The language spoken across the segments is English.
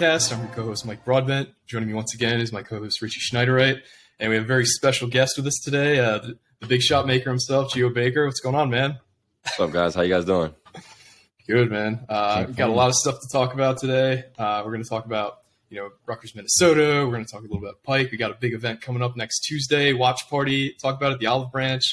Podcast. I'm your co-host Mike Broadbent. Joining me once again is my co-host Richie Schneiderite, and we have a very special guest with us today, uh, the, the big shot maker himself, Geo Baker. What's going on, man? What's up, guys? How you guys doing? Good, man. Uh, we got a lot of stuff to talk about today. Uh, we're going to talk about you know Rutgers, Minnesota. We're going to talk a little bit about Pike. We got a big event coming up next Tuesday. Watch party. Talk about it. The Olive Branch.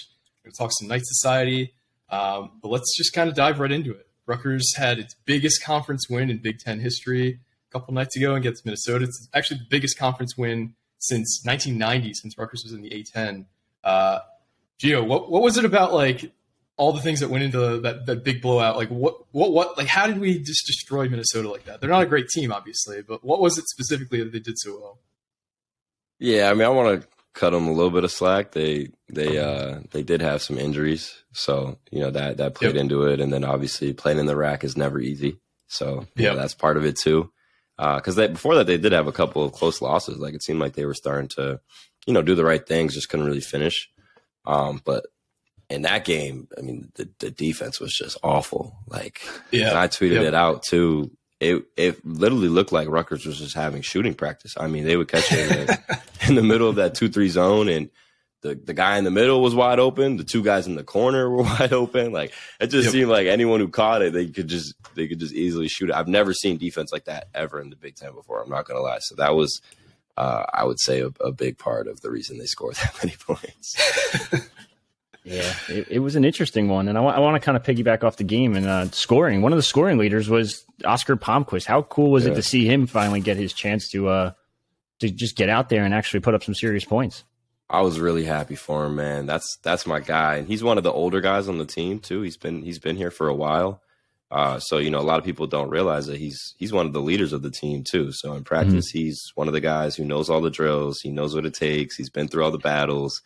We're going to talk some Knight Society. Um, but let's just kind of dive right into it. Rutgers had its biggest conference win in Big Ten history couple nights ago against Minnesota. It's actually the biggest conference win since 1990, since Rutgers was in the A10. Uh, Geo, what what was it about like all the things that went into that, that big blowout? Like what what what like how did we just destroy Minnesota like that? They're not a great team, obviously, but what was it specifically that they did so well? Yeah, I mean, I want to cut them a little bit of slack. They they uh they did have some injuries, so you know that that played Yep. into it. And then obviously playing in the RAC is never easy, so yeah, that's part of it too. Because they before that they did have a couple of close losses. Like it seemed like they were starting to, you know, do the right things, just couldn't really finish. Um, but in that game, I mean, the, the defense was just awful. Like Yeah, I tweeted Yep. it out too. It it literally looked like Rutgers was just having shooting practice. I mean, they would catch it in the, in the middle of that two three zone, and the the guy in the middle was wide open. The two guys in the corner were wide open. Like it just Yep. seemed like anyone who caught it, they could just they could just easily shoot it. I've never seen defense like that ever in the Big Ten before. I'm not gonna lie. So that was. Uh, I would say a, a big part of the reason they scored that many points. Yeah, it, it was an interesting one, and I want to kind of piggyback off the game and uh, scoring. One of the scoring leaders was Oscar Palmquist. How cool was it to see him finally get his chance to uh, to just get out there and actually put up some serious points? I was really happy for him, man. That's that's my guy, and he's one of the older guys on the team too. He's been he's been here for a while, uh, so you know a lot of people don't realize that he's he's one of the leaders of the team too. So in practice, he's one of the guys who knows all the drills. He knows what it takes. He's been through all the battles,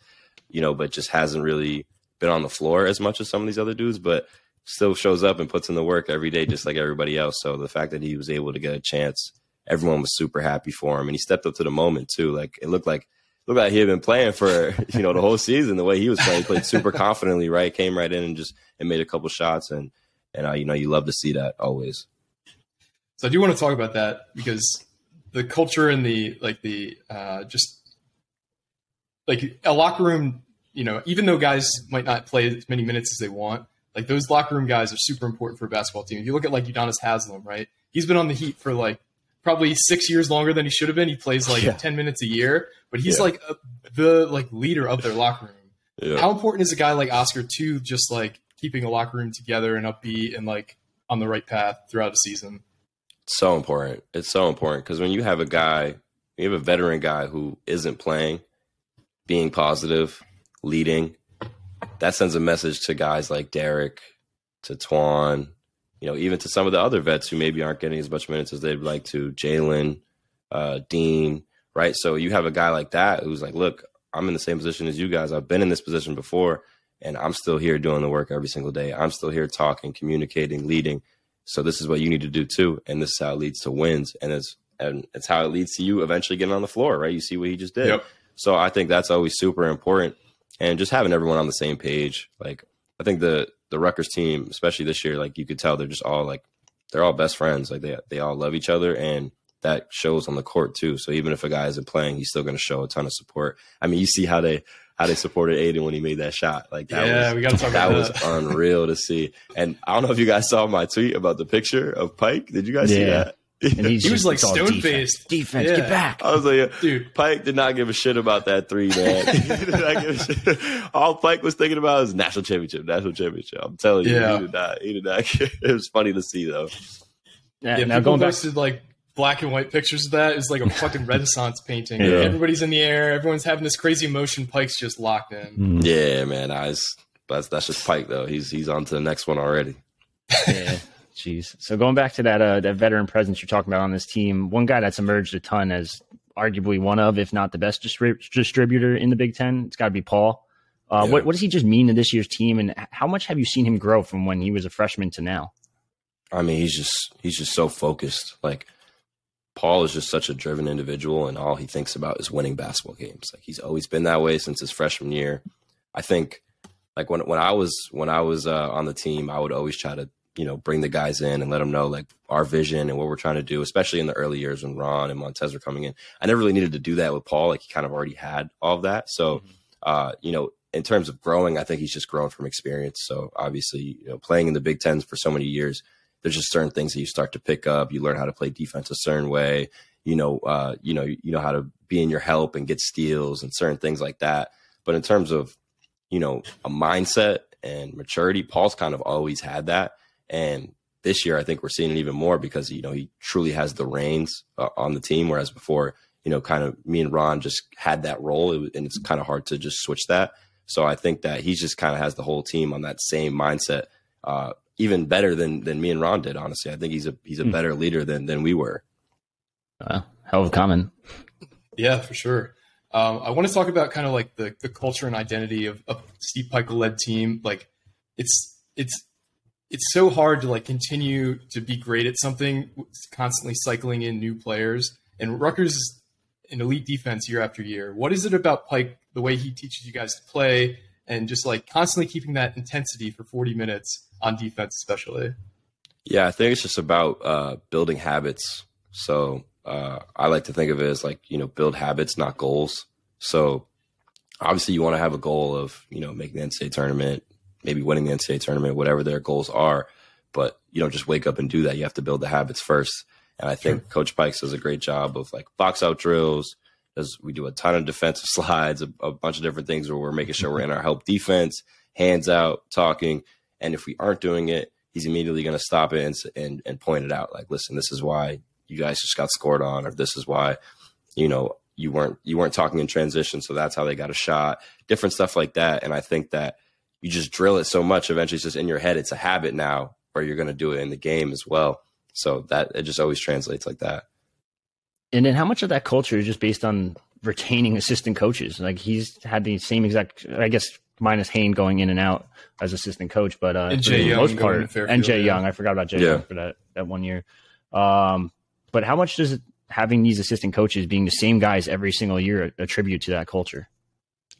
you know, but just hasn't really been on the floor as much as some of these other dudes. But still shows up and puts in the work every day, just like everybody else. So the fact that he was able to get a chance, everyone was super happy for him, and he stepped up to the moment too. Like it looked like looked like he had been playing for you know the whole season. The way he was playing, he played super confidently. Right, came right in and just and made a couple shots, and and uh, you know you love to see that always. So I do want to talk about that because the culture and the like the uh, just like a locker room, you know, even though guys might not play as many minutes as they want, like those locker room guys are super important for a basketball team. If you look at like Udonis Haslem, right? He's been on the Heat for like probably six years longer than he should have been. He plays like Yeah. ten minutes a year, but he's Yeah. like a, the like leader of their locker room. Yeah. How important is a guy like Oscar to just like keeping a locker room together and upbeat and like on the right path throughout a season? so important. It's so important because when you have a guy, you have a veteran guy who isn't playing, being positive, leading, that sends a message to guys like Derek, to Twan, you know, even to some of the other vets who maybe aren't getting as much minutes as they'd like to, Jalen, uh, Dean, right? So you have a guy like that who's like, look, I'm in the same position as you guys. I've been in this position before, and I'm still here doing the work every single day. I'm still here talking, communicating, leading. So this is what you need to do too, and this is how it leads to wins, and it's and it's how it leads to you eventually getting on the floor, right? You see what he just did. Yep. So I think that's always super important, and just having everyone on the same page. Like I think the the Rutgers team, especially this year, like you could tell they're just all like they're all best friends. Like they they all love each other, and that shows on the court too. So even if a guy isn't playing, he's still going to show a ton of support. I mean, you see how they how they supported Aiden when he made that shot. Like that yeah, was we got to talk that about was that. unreal to see. And I don't know if you guys saw my tweet about the picture of Pike. Did you guys see that? And he's He was like stone defense. faced. Defense, Yeah. get back. I was like, Dude, Pike did not give a shit about that three, man. he did not give a shit. All Pike was thinking about was national championship, national championship. I'm telling you, Yeah. he did not. He did not. care. It was funny to see though. Yeah, yeah, now going back, to like black and white pictures of that. It's like a fucking Renaissance painting. Yeah. Everybody's in the air. Everyone's having this crazy motion. Pike's just locked in. Mm, Yeah, man. I was, that's that's just Pike though. He's he's on to the next one already. yeah. Jeez. So going back to that uh, that veteran presence you're talking about on this team, one guy that's emerged a ton as arguably one of, if not the best distrib- distributor in the Big Ten, it's got to be Paul. Uh, yeah. what, what does he just mean to this year's team, and how much have you seen him grow from when he was a freshman to now? I mean, he's just he's just so focused. Like Paul is just such a driven individual, and all he thinks about is winning basketball games. Like he's always been that way since his freshman year. I think, like when when I was when I was uh, on the team, I would always try to you know bring the guys in and let them know like our vision and what we're trying to do, especially in the early years when Ron and Montez were coming in. I never really needed to do that with Paul. Like he kind of already had all of that. So, mm-hmm. uh, you know, in terms of growing, I think he's just grown from experience. So obviously, you know, playing in the Big Tens for so many years, there's just certain things that you start to pick up. You learn how to play defense a certain way. You know, uh, you know, you know how to be in your help and get steals and certain things like that. But in terms of, you know, a mindset and maturity, Paul's kind of always had that. And this year, I think we're seeing it even more because you know he truly has the reins uh, on the team, whereas before, you know, kind of me and Ron just had that role, and it's kind of hard to just switch that. So I think that he just kind of has the whole team on that same mindset, uh, even better than than me and Ron did. Honestly, I think he's a he's a mm. better leader than than we were. Uh, hell of a comment. Yeah, for sure. Um, I want to talk about kind of like the the culture and identity of a Steve Pikiell led team. Like it's it's it's so hard to like continue to be great at something, constantly cycling in new players. And Rutgers is an elite defense year after year. What is it about Pike, the way he teaches you guys to play, and just like constantly keeping that intensity for 40 minutes on defense, especially? Yeah, I think it's just about uh, building habits. So uh, I like to think of it as like, you know, build habits, not goals. So obviously you want to have a goal of, you know, making the NCAA tournament, maybe winning the NCAA tournament, whatever their goals are. But you don't just wake up and do that. You have to build the habits first. And I think sure. Coach Pikes does a great job of like box out drills. Does we do a ton of defensive slides, a, a bunch of different things where we're making sure we're in our help defense, hands out, talking. And if we aren't doing it, he's immediately going to stop it and, and and point it out. Like, listen, this is why you guys just got scored on, or this is why, you know, you weren't you weren't talking in transition, so that's how they got a shot. Different stuff like that. And I think that you just drill it so much, eventually it's just in your head. It's a habit now where you're going to do it in the game as well. So that it just always translates like that. And then how much of that culture is just based on retaining assistant coaches? Like he's had the same exact, I guess, minus Hayne going in and out as assistant coach, but uh, and Jay Young most part, and Jay yeah. Young, I forgot about Jay yeah. Young for that that one year. Um, but how much does it, having these assistant coaches being the same guys every single year attribute to that culture?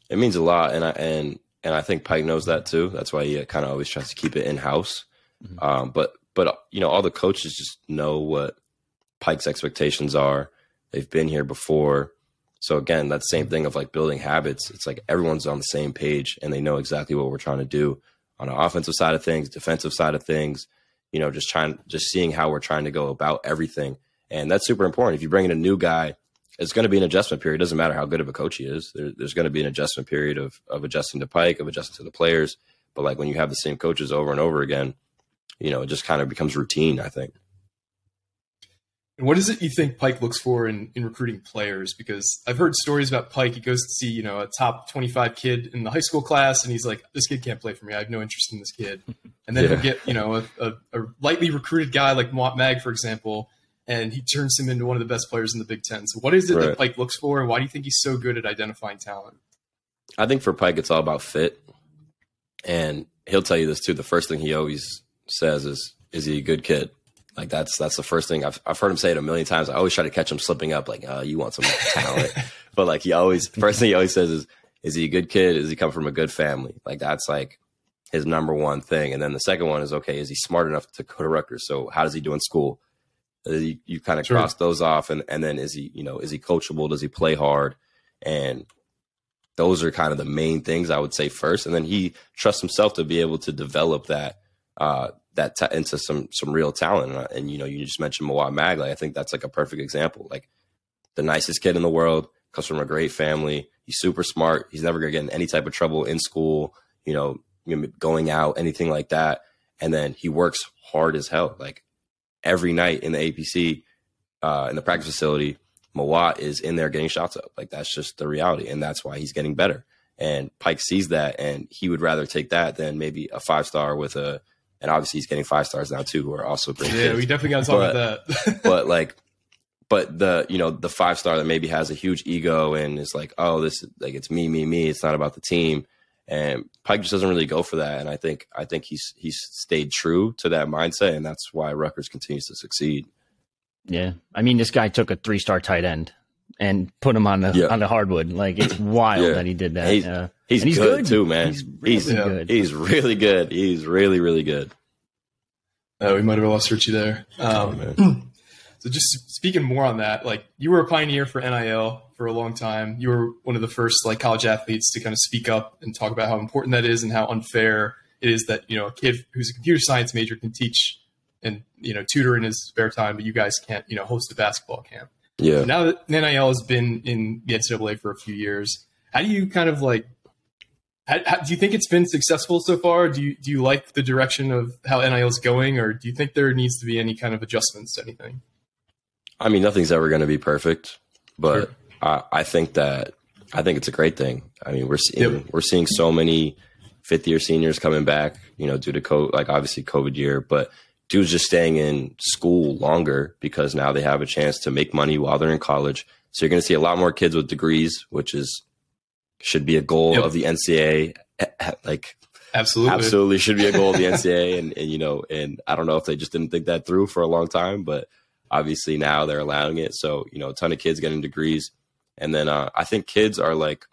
It means a lot, and I and and I think Pike knows that too. That's why he uh, kind of always tries to keep it in house. Mm-hmm. Um, but but you know, all the coaches just know what Pike's expectations are. They've been here before. So again, that same thing of like building habits. It's like everyone's on the same page and they know exactly what we're trying to do on the offensive side of things, defensive side of things. You know, just trying, just seeing how we're trying to go about everything, and that's super important. If you bring in a new guy it's going to be an adjustment period. It doesn't matter how good of a coach he is. There, there's going to be an adjustment period of of adjusting to Pike, of adjusting to the players. But like when you have the same coaches over and over again, you know, it just kind of becomes routine. I think. And what is it you think Pike looks for in, in recruiting players? Because I've heard stories about Pike. He goes to see, you know, a top 25 kid in the high school class, and he's like, this kid can't play for me. I have no interest in this kid. And then yeah. he'll get, you know, a, a, a lightly recruited guy like Mag, for example, and he turns him into one of the best players in the Big Ten. So, what is it right. that Pike looks for, and why do you think he's so good at identifying talent? I think for Pike, it's all about fit, and he'll tell you this too. The first thing he always says is, "Is he a good kid?" Like that's that's the first thing I've I've heard him say it a million times. I always try to catch him slipping up, like, "Oh, you want some talent," but like he always first thing he always says is, "Is he a good kid? Is he come from a good family?" Like that's like his number one thing. And then the second one is, okay, is he smart enough to go to Rutgers? So how does he do in school? You, you kind of sure. cross those off, and and then is he you know is he coachable? Does he play hard? And those are kind of the main things I would say first, and then he trusts himself to be able to develop that uh, that t- into some some real talent. And, and, you know, you just mentioned Mawot Magley. I think that's like a perfect example. Like the nicest kid in the world, comes from a great family. He's super smart. He's never gonna get in any type of trouble in school. You know, going out, anything like that. And then he works hard as hell. Like every night in the APC uh, in the practice facility, Mawot is in there getting shots up. Like that's just the reality, and that's why he's getting better. And Pike sees that, and he would rather take that than maybe a five star with a and obviously he's getting five stars now too, who are also great. Yeah, kids. we definitely got to talk But- about that. but like but the you know the five star that maybe has a huge ego and is like oh this like it's me me me it's not about the team and Pike just doesn't really go for that and I think I think he's he's stayed true to that mindset and that's why Rutgers continues to succeed Yeah, I mean, this guy took a three star tight end and put him on the Yeah. on the hardwood. Like it's wild Yeah. that he did that. He's- uh, he's, and he's good, good. too man He's he's really Yeah. good. he's really good he's really really good Uh, we might have lost Richie there. Um, man. so just speaking more on that, like you were a pioneer for NIL for a long time. You were one of the first like college athletes to kind of speak up and talk about how important that is and how unfair it is that you know a kid who's a computer science major can teach and you know tutor in his spare time, but you guys can't you know host a basketball camp. yeah Now that NIL has been in the NCAA for a few years, how do you kind of like? How, how, do you think it's been successful so far? Do you do you like the direction of how NIL is going, or do you think there needs to be any kind of adjustments to anything? I mean, nothing's ever going to be perfect, but Sure. I, I think that I think it's a great thing. I mean, we're seeing Yep. we're seeing so many fifth year seniors coming back, you know, due to COVID, like obviously COVID year, but dudes just staying in school longer because now they have a chance to make money while they're in college. So you're going to see a lot more kids with degrees, which is should be a goal Yep. of the NCAA. Eh, eh, like Absolutely. absolutely should be a goal of the NCAA. and, and, you know, and I don't know if they just didn't think that through for a long time, but obviously now they're allowing it. So, you know, a ton of kids getting degrees. And then uh, I think kids are like,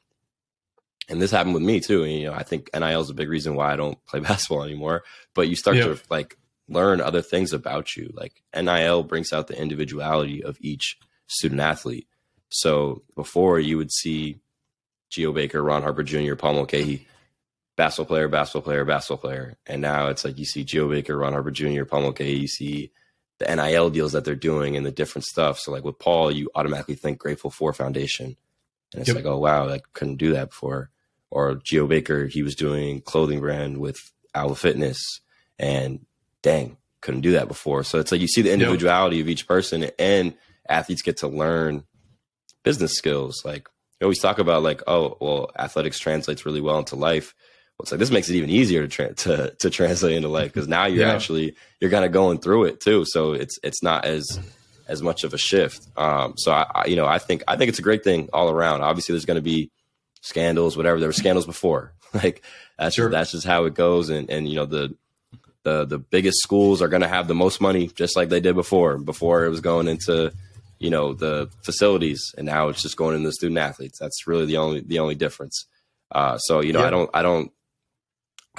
and this happened with me too. And, you know, I think NIL is a big reason why I don't play basketball anymore. But you start to like learn other things about you. Like NIL brings out the individuality of each student athlete. So before you would see Geo Baker, Ron Harper Jr., Paul Mulcahy, basketball player, basketball player, basketball player. And now it's like you see Geo Baker, Ron Harper Jr., Paul Mulcahy, you see the NIL deals that they're doing and the different stuff. So like with Paul, you automatically think Grateful for Foundation. And it's Yep. like, oh wow, I couldn't do that before. Or Geo Baker, he was doing clothing brand with Owl Fitness and dang, couldn't do that before. So it's like you see the individuality of each person and athletes get to learn business skills. Like we always talk about like, oh, well, athletics translates really well into life. It's like this makes it even easier to tra- to to translate into life because now you're Yeah. actually you're kind of going through it too. So it's it's not as as much of a shift. Um, so I, I you know I think I think it's a great thing all around. Obviously, there's going to be scandals, whatever. There were scandals before. like that's Sure. just, that's just how it goes. And and you know the the the biggest schools are going to have the most money, just like they did before. Before it was going into you know the facilities, and now it's just going into the student athletes. That's really the only the only difference. Uh, so you know, Yeah. I don't I don't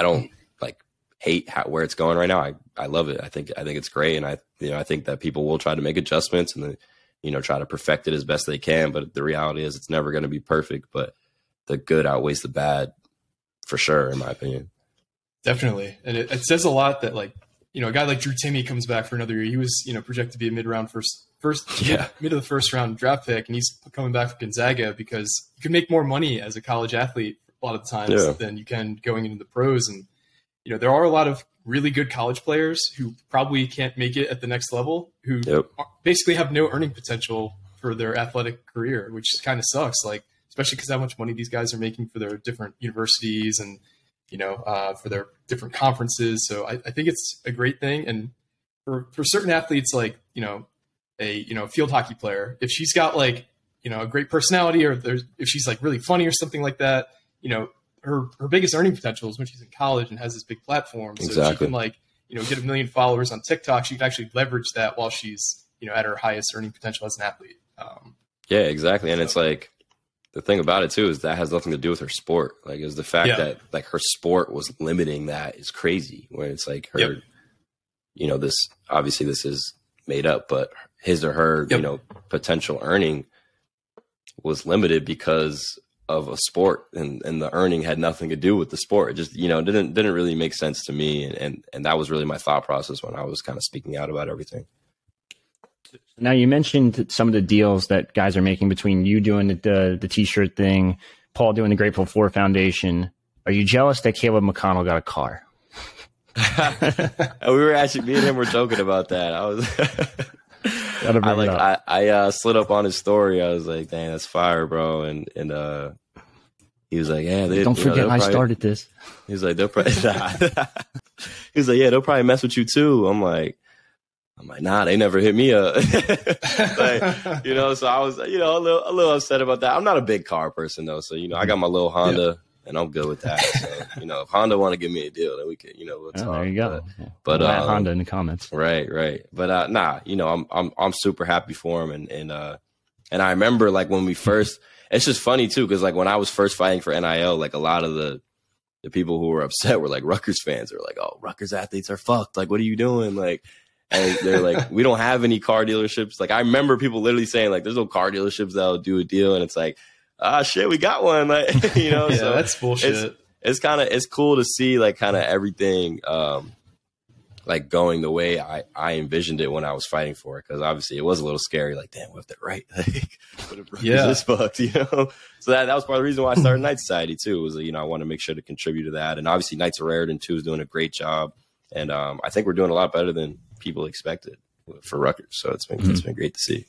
I don't like hate how, where it's going right now. I, I love it. I think I think it's great, and I you know I think that people will try to make adjustments and then you know try to perfect it as best they can. But the reality is, it's never going to be perfect. But the good outweighs the bad, for sure, in my opinion. Definitely, and it, it says a lot that like you know a guy like Drew Timme comes back for another year. He was you know projected to be a mid round first first Yeah. mid of the first round draft pick, and he's coming back for Gonzaga because you can make more money as a college athlete a lot of times Yeah. than you can going into the pros. And you know there are a lot of really good college players who probably can't make it at the next level who Yep. are- basically have no earning potential for their athletic career, which kind of sucks. Like especially because how much money these guys are making for their different universities and you know uh, for their different conferences. So I, I think it's a great thing. And for for certain athletes, like you know a you know field hockey player, if she's got like you know a great personality or if she's like really funny or something like that, you know her her biggest earning potential is when she's in college and has this big platform. So she can like you know get a million followers on TikTok. She can actually leverage that while she's you know at her highest earning potential as an athlete. Um, Yeah, exactly. And it's like the thing about it too is that has nothing to do with her sport. Like is the fact Yeah. that like her sport was limiting that is crazy. Where it's like her, Yep. you know, this obviously this is made up, but his or her, Yep. you know, potential earning was limited because of a sport and, and the earning had nothing to do with the sport. It just, you know, didn't didn't really make sense to me. And, and and that was really my thought process when I was kind of speaking out about everything. Now you mentioned some of the deals that guys are making between you doing the the, the t-shirt thing, Paul doing the Grateful For Foundation. Are you jealous that Caleb McConnell got a car? We were actually me and him were joking about that. I was I like. I, I uh slid up on his story. I was like, dang, that's fire, bro. And and uh he was like, yeah, they, don't you know, forget I probably- started this. He was like, they'll probably. he was like, yeah, they'll probably mess with you too. I'm like, I'm like, nah, they never hit me up. like, you know, so I was, you know, a little, a little upset about that. I'm not a big car person though, so you know, I got my little Honda, and I'm good with that. So you know, if Honda want to give me a deal, then we can, you know, we'll Oh, there you go. But, but, um, Honda in the comments. Right, right. But uh nah, you know, I'm I'm I'm super happy for him and and uh and I remember like when we first it's just funny too cuz like when I was first fighting for NIL like a lot of the the people who were upset were like Rutgers fans. Were like, "Oh, Rutgers athletes are fucked. Like what are you doing?" Like and they're like, "We don't have any car dealerships." Like I remember people literally saying like there's no car dealerships that'll do a deal and it's like, "Ah shit, we got one." Like, you know, yeah, so that's bullshit. it's kind of it's cool to see like kind of everything um like going the way I I envisioned it when I was fighting for it because obviously it was a little scary like damn what if they're right like what if Yeah. is fucked you know so that that was part of the reason why I started Knight Society too was you know I want to make sure to contribute to that and obviously Knights of Raritan too is doing a great job and um I think we're doing a lot better than people expected for Rutgers so it's been it's been great to see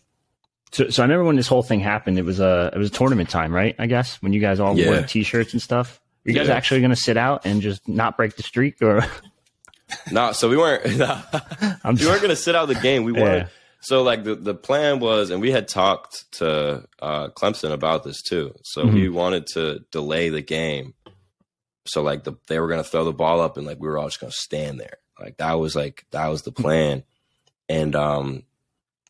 So, so I remember when this whole thing happened. It was a it was tournament time, right? I guess when you guys all Yeah. wore T-shirts and stuff. Are you guys Yeah. actually going to sit out and just not break the streak, or no so we weren't I'm we weren't gonna sit out the game. We wanted Yeah. so like the, the plan was, and we had talked to uh, Clemson about this too. So Mm-hmm. we wanted to delay the game. So like the they were gonna throw the ball up, and like we were all just gonna stand there. Like that was like that was the plan. And um,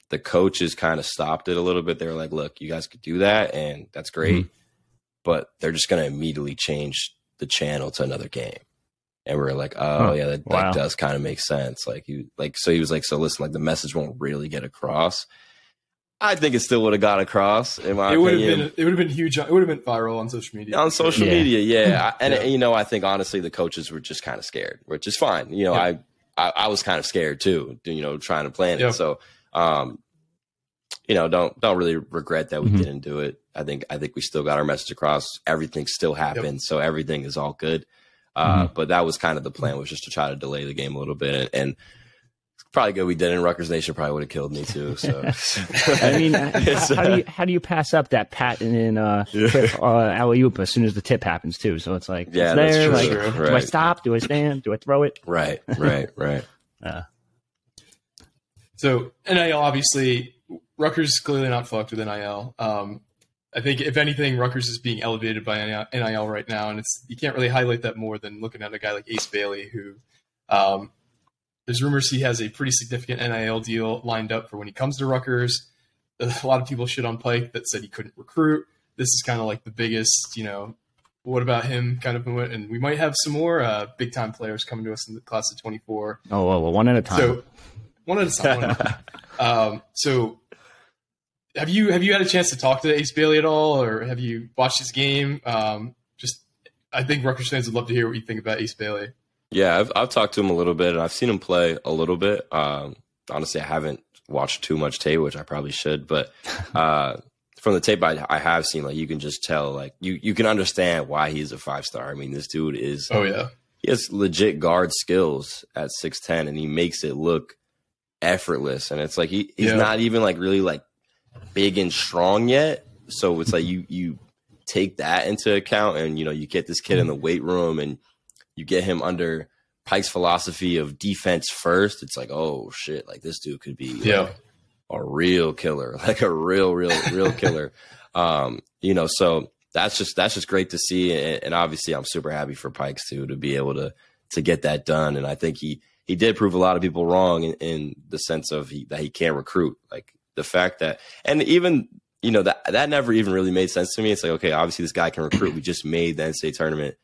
the coaches kind of stopped it a little bit. They were like, "Look, you guys could do that, and that's great, but they're just gonna immediately change the channel to another game." And we are like, "Oh Huh. yeah, that, Wow. that does kind of make sense." Like you, like so he was like, "So listen, like the message won't really get across." I think it still would have got across. In my it would have been it would have been huge. It would have been viral on social media. on social Yeah. media, yeah. I, and Yeah. you know, I think honestly, the coaches were just kind of scared, which is fine. You know, Yeah. I, I I was kind of scared too. You know, trying to plan it. So, um, you know, don't don't really regret that we Mhm. didn't do it. I think I think we still got our message across. Everything still happened, so everything is all good. Uh, But that was kind of the plan was just to try to delay the game a little bit, and, and probably good we didn't. Rutgers Nation probably would have killed me too. So, I mean, how, how do uh, you how do you pass up that patent in uh, tip, uh alley oop as soon as the tip happens too? So it's like Yeah, it's that's there. true. Like, True. do I stop? Do I stand? Do I throw it? right, right, right. Uh, So NIL obviously Rutgers is clearly not fucked with NIL. Um, I think if anything, Rutgers is being elevated by NIL right now, and it's you can't really highlight that more than looking at a guy like Ace Bailey, who um, there's rumors he has a pretty significant NIL deal lined up for when he comes to Rutgers. A lot of people shit on Pike that said he couldn't recruit. This is kind of like the biggest, you know, what about him kind of, moment. and we might have some more uh, big time players coming to us in the class of 24. oh well, one at a time. So one at a time. One at a time. um, so have you have you had a chance to talk to Ace Bailey at all, or have you watched his game? Um, just I think Rutgers fans would love to hear what you think about Ace Bailey. Yeah, I've I've talked to him a little bit, and I've seen him play a little bit. Um, honestly, I haven't watched too much tape, which I probably should. But uh, from the tape I, I have seen, like you can just tell, like you you can understand why he's a five star. I mean, this dude is Oh yeah, he has legit guard skills at six ten, and he makes it look effortless. And it's like he he's Yeah. not even like really like big and strong yet. So it's like you you take that into account, and you know you get this kid in the weight room, and you get him under Pike's philosophy of defense first. It's like oh shit, like this dude could be like, a real killer, like a real, real, real killer. Um, you know, so that's just that's just great to see, and, and obviously, I'm super happy for Pikes too to be able to to get that done. And I think he he did prove a lot of people wrong in, in the sense of he, that he can't recruit. Like the fact that, and even you know that that never even really made sense to me. It's like okay, obviously this guy can recruit. We just made the NCAA tournament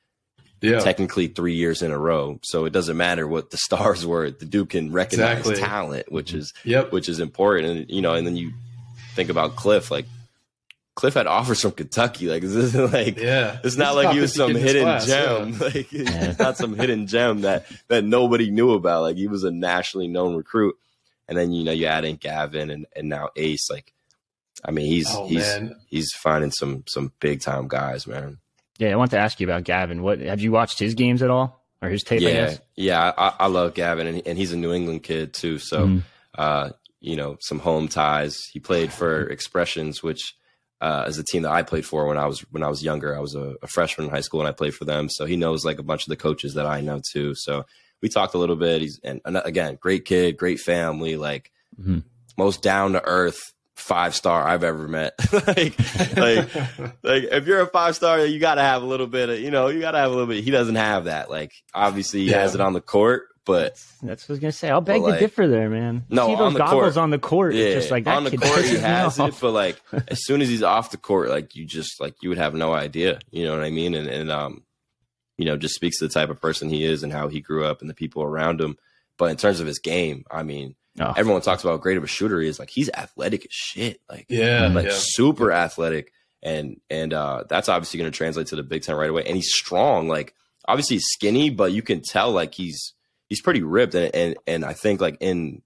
yeah, technically three years in a row, so it doesn't matter what the stars were. The dude can recognize Exactly. talent, which mm-hmm. is yep, which is important. And you know, and then you think about Cliff, like Cliff had offers from Kentucky. Like this isn't like yeah. it's not He's like he was some kid in his hidden class, gem. yeah. Like it's not some hidden gem that that nobody knew about. Like he was a nationally known recruit. And then you know you add in Gavin and, and now Ace. Like I mean he's Oh he's man, he's finding some some big time guys, man. yeah, I want to ask you about Gavin. What have you watched his games at all or his tape? I yeah, guess? yeah, I, I love Gavin, and, and he's a New England kid too. So, Mhm. uh, you know, some home ties. He played for Expressions, which uh, as a team that I played for when I was when I was younger. I was a, a, freshman in high school and I played for them, so he knows like a bunch of the coaches that I know too. So we talked a little bit. He's and, and again, great kid, great family, like mm-hmm. most down to earth five star I've ever met. like, like, like if you're a five star, you got to have a little bit of, you know, you got to have a little bit. He doesn't have that. Like, obviously, he yeah. has it on the court, but that's what I was gonna say. I'll beg like, to differ there, man. No, See those on the goggles court, on the court. Yeah, just like on the court, he has it, but like as soon as he's off the court, like you just like you would have no idea. You know what I mean? And and um, you know, just speaks to the type of person he is and how he grew up and the people around him. But in terms of his game, I mean, oh. everyone talks about how great of a shooter he is. Like he's athletic as shit. Like yeah, like yeah. super athletic. And and uh, that's obviously going to translate to the Big Ten right away. And he's strong. Like obviously he's skinny, but you can tell like he's he's pretty ripped, and and and I think like in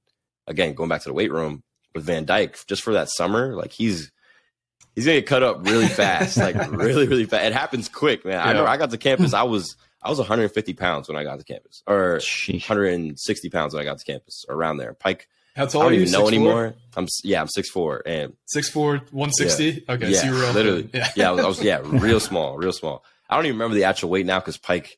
again going back to the weight room with Van Dyke just for that summer, like he's he's gonna get cut up really fast, like really really fast. It happens quick, man. Yeah. I remember I got to campus, I was I was 150 pounds when I got to campus, or Sheesh. 160 pounds when I got to campus, around there. Pike. How tall I don't are you? even know anymore. I'm yeah, I'm six four and six four, 160. Yeah. Okay, yeah, so you were literally yeah, yeah I was, I was yeah real small, real small. I don't even remember the actual weight now because Pike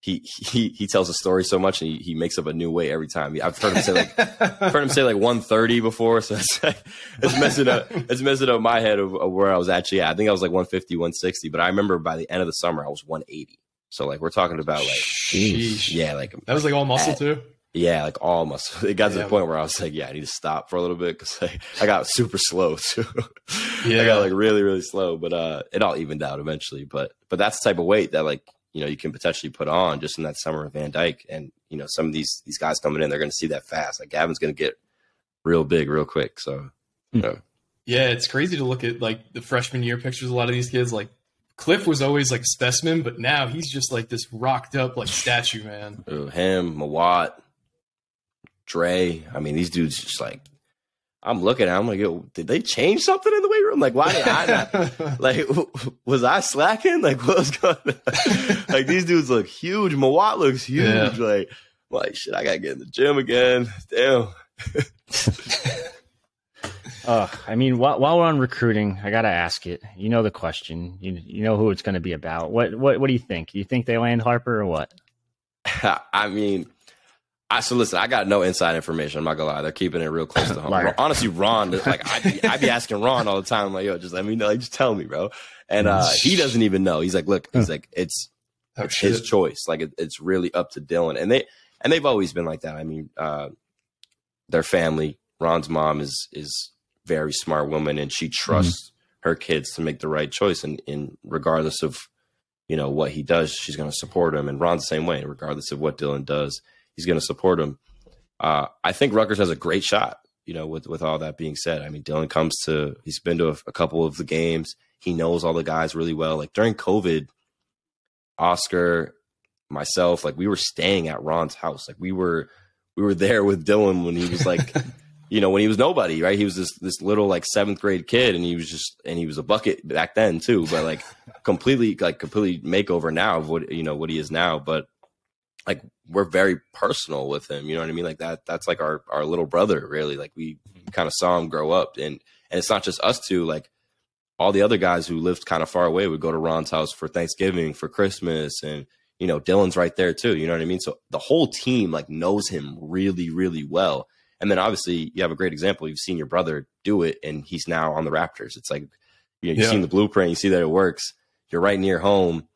he he he tells a story so much and he, he makes up a new weight every time. I've heard him say like I've heard him say like 130 before, so it's, it's messing up it's messing up my head of, of, where I was actually at. I think I was like 150, 160, but I remember by the end of the summer I was 180. So like we're talking about like Sheesh. yeah, like that was like all muscle at, too. Yeah, like all muscle. It got to the point where I was like, yeah, I need to stop for a little bit because like, I got super slow too. yeah, I got like really really slow, but uh, it all evened out eventually. But but that's the type of weight that like you know you can potentially put on just in that summer of Van Dyke. And you know some of these these guys coming in, they're going to see that fast. Like Gavin's going to get real big real quick. So hmm. you know. yeah, it's crazy to look at like the freshman year pictures. A lot of these kids like. Cliff was always like specimen, but now he's just like this rocked up like statue, man. him, Mawot, Dre. I mean, these dudes just like I'm looking at. I'm like, yo, did they change something in the weight room? Like, why did I not? like, was I slacking? Like, what was going? on? like, these dudes look huge. Mawot looks huge. Yeah. Like, like shit, I gotta get in the gym again. Damn. uh, I mean, while, while we're on recruiting, I gotta ask it. You know the question. You you know who it's going to be about. What what what do you think? Do you think they land Harper or what? I mean, I so listen. I got no inside information. I'm not gonna lie. They're keeping it real close to home. Honestly, Ron, like I be, I be asking Ron all the time. I'm like, yo, just let me know. Like, just tell me, bro. And uh, he doesn't even know. He's like, look, he's like, it's, oh, it's his choice. Like it, it's really up to Dylan. And they and they've always been like that. I mean, uh, their family. Ron's mom is is very smart woman, and she trusts mm-hmm. her kids to make the right choice. And in regardless of you know what he does, she's going to support him. And Ron's the same way, regardless of what Dylan does he's going to support him. Uh, I think Rutgers has a great shot. You know, with with all that being said, I mean, Dylan comes to he's been to a, a couple of the games. He knows all the guys really well. Like during COVID, Oscar, myself, like we were staying at Ron's house. Like we were we were there with Dylan when he was like, you know, when he was nobody, right? He was this this little like seventh grade kid, and he was just and he was a bucket back then too, but like completely like completely makeover now of what you know what he is now. But like we're very personal with him. You know what I mean? Like that. That's like our our little brother. Really, like we mm-hmm. kind of saw him grow up, and and it's not just us two. Like all the other guys who lived kind of far away would go to Ron's house for Thanksgiving, for Christmas, and you know Dylan's right there too. You know what I mean? So the whole team like knows him really, really well. And then obviously you have a great example. You've seen your brother do it, and he's now on the Raptors. It's like you know, you've yeah. seen the blueprint, you see that it works. You're right near home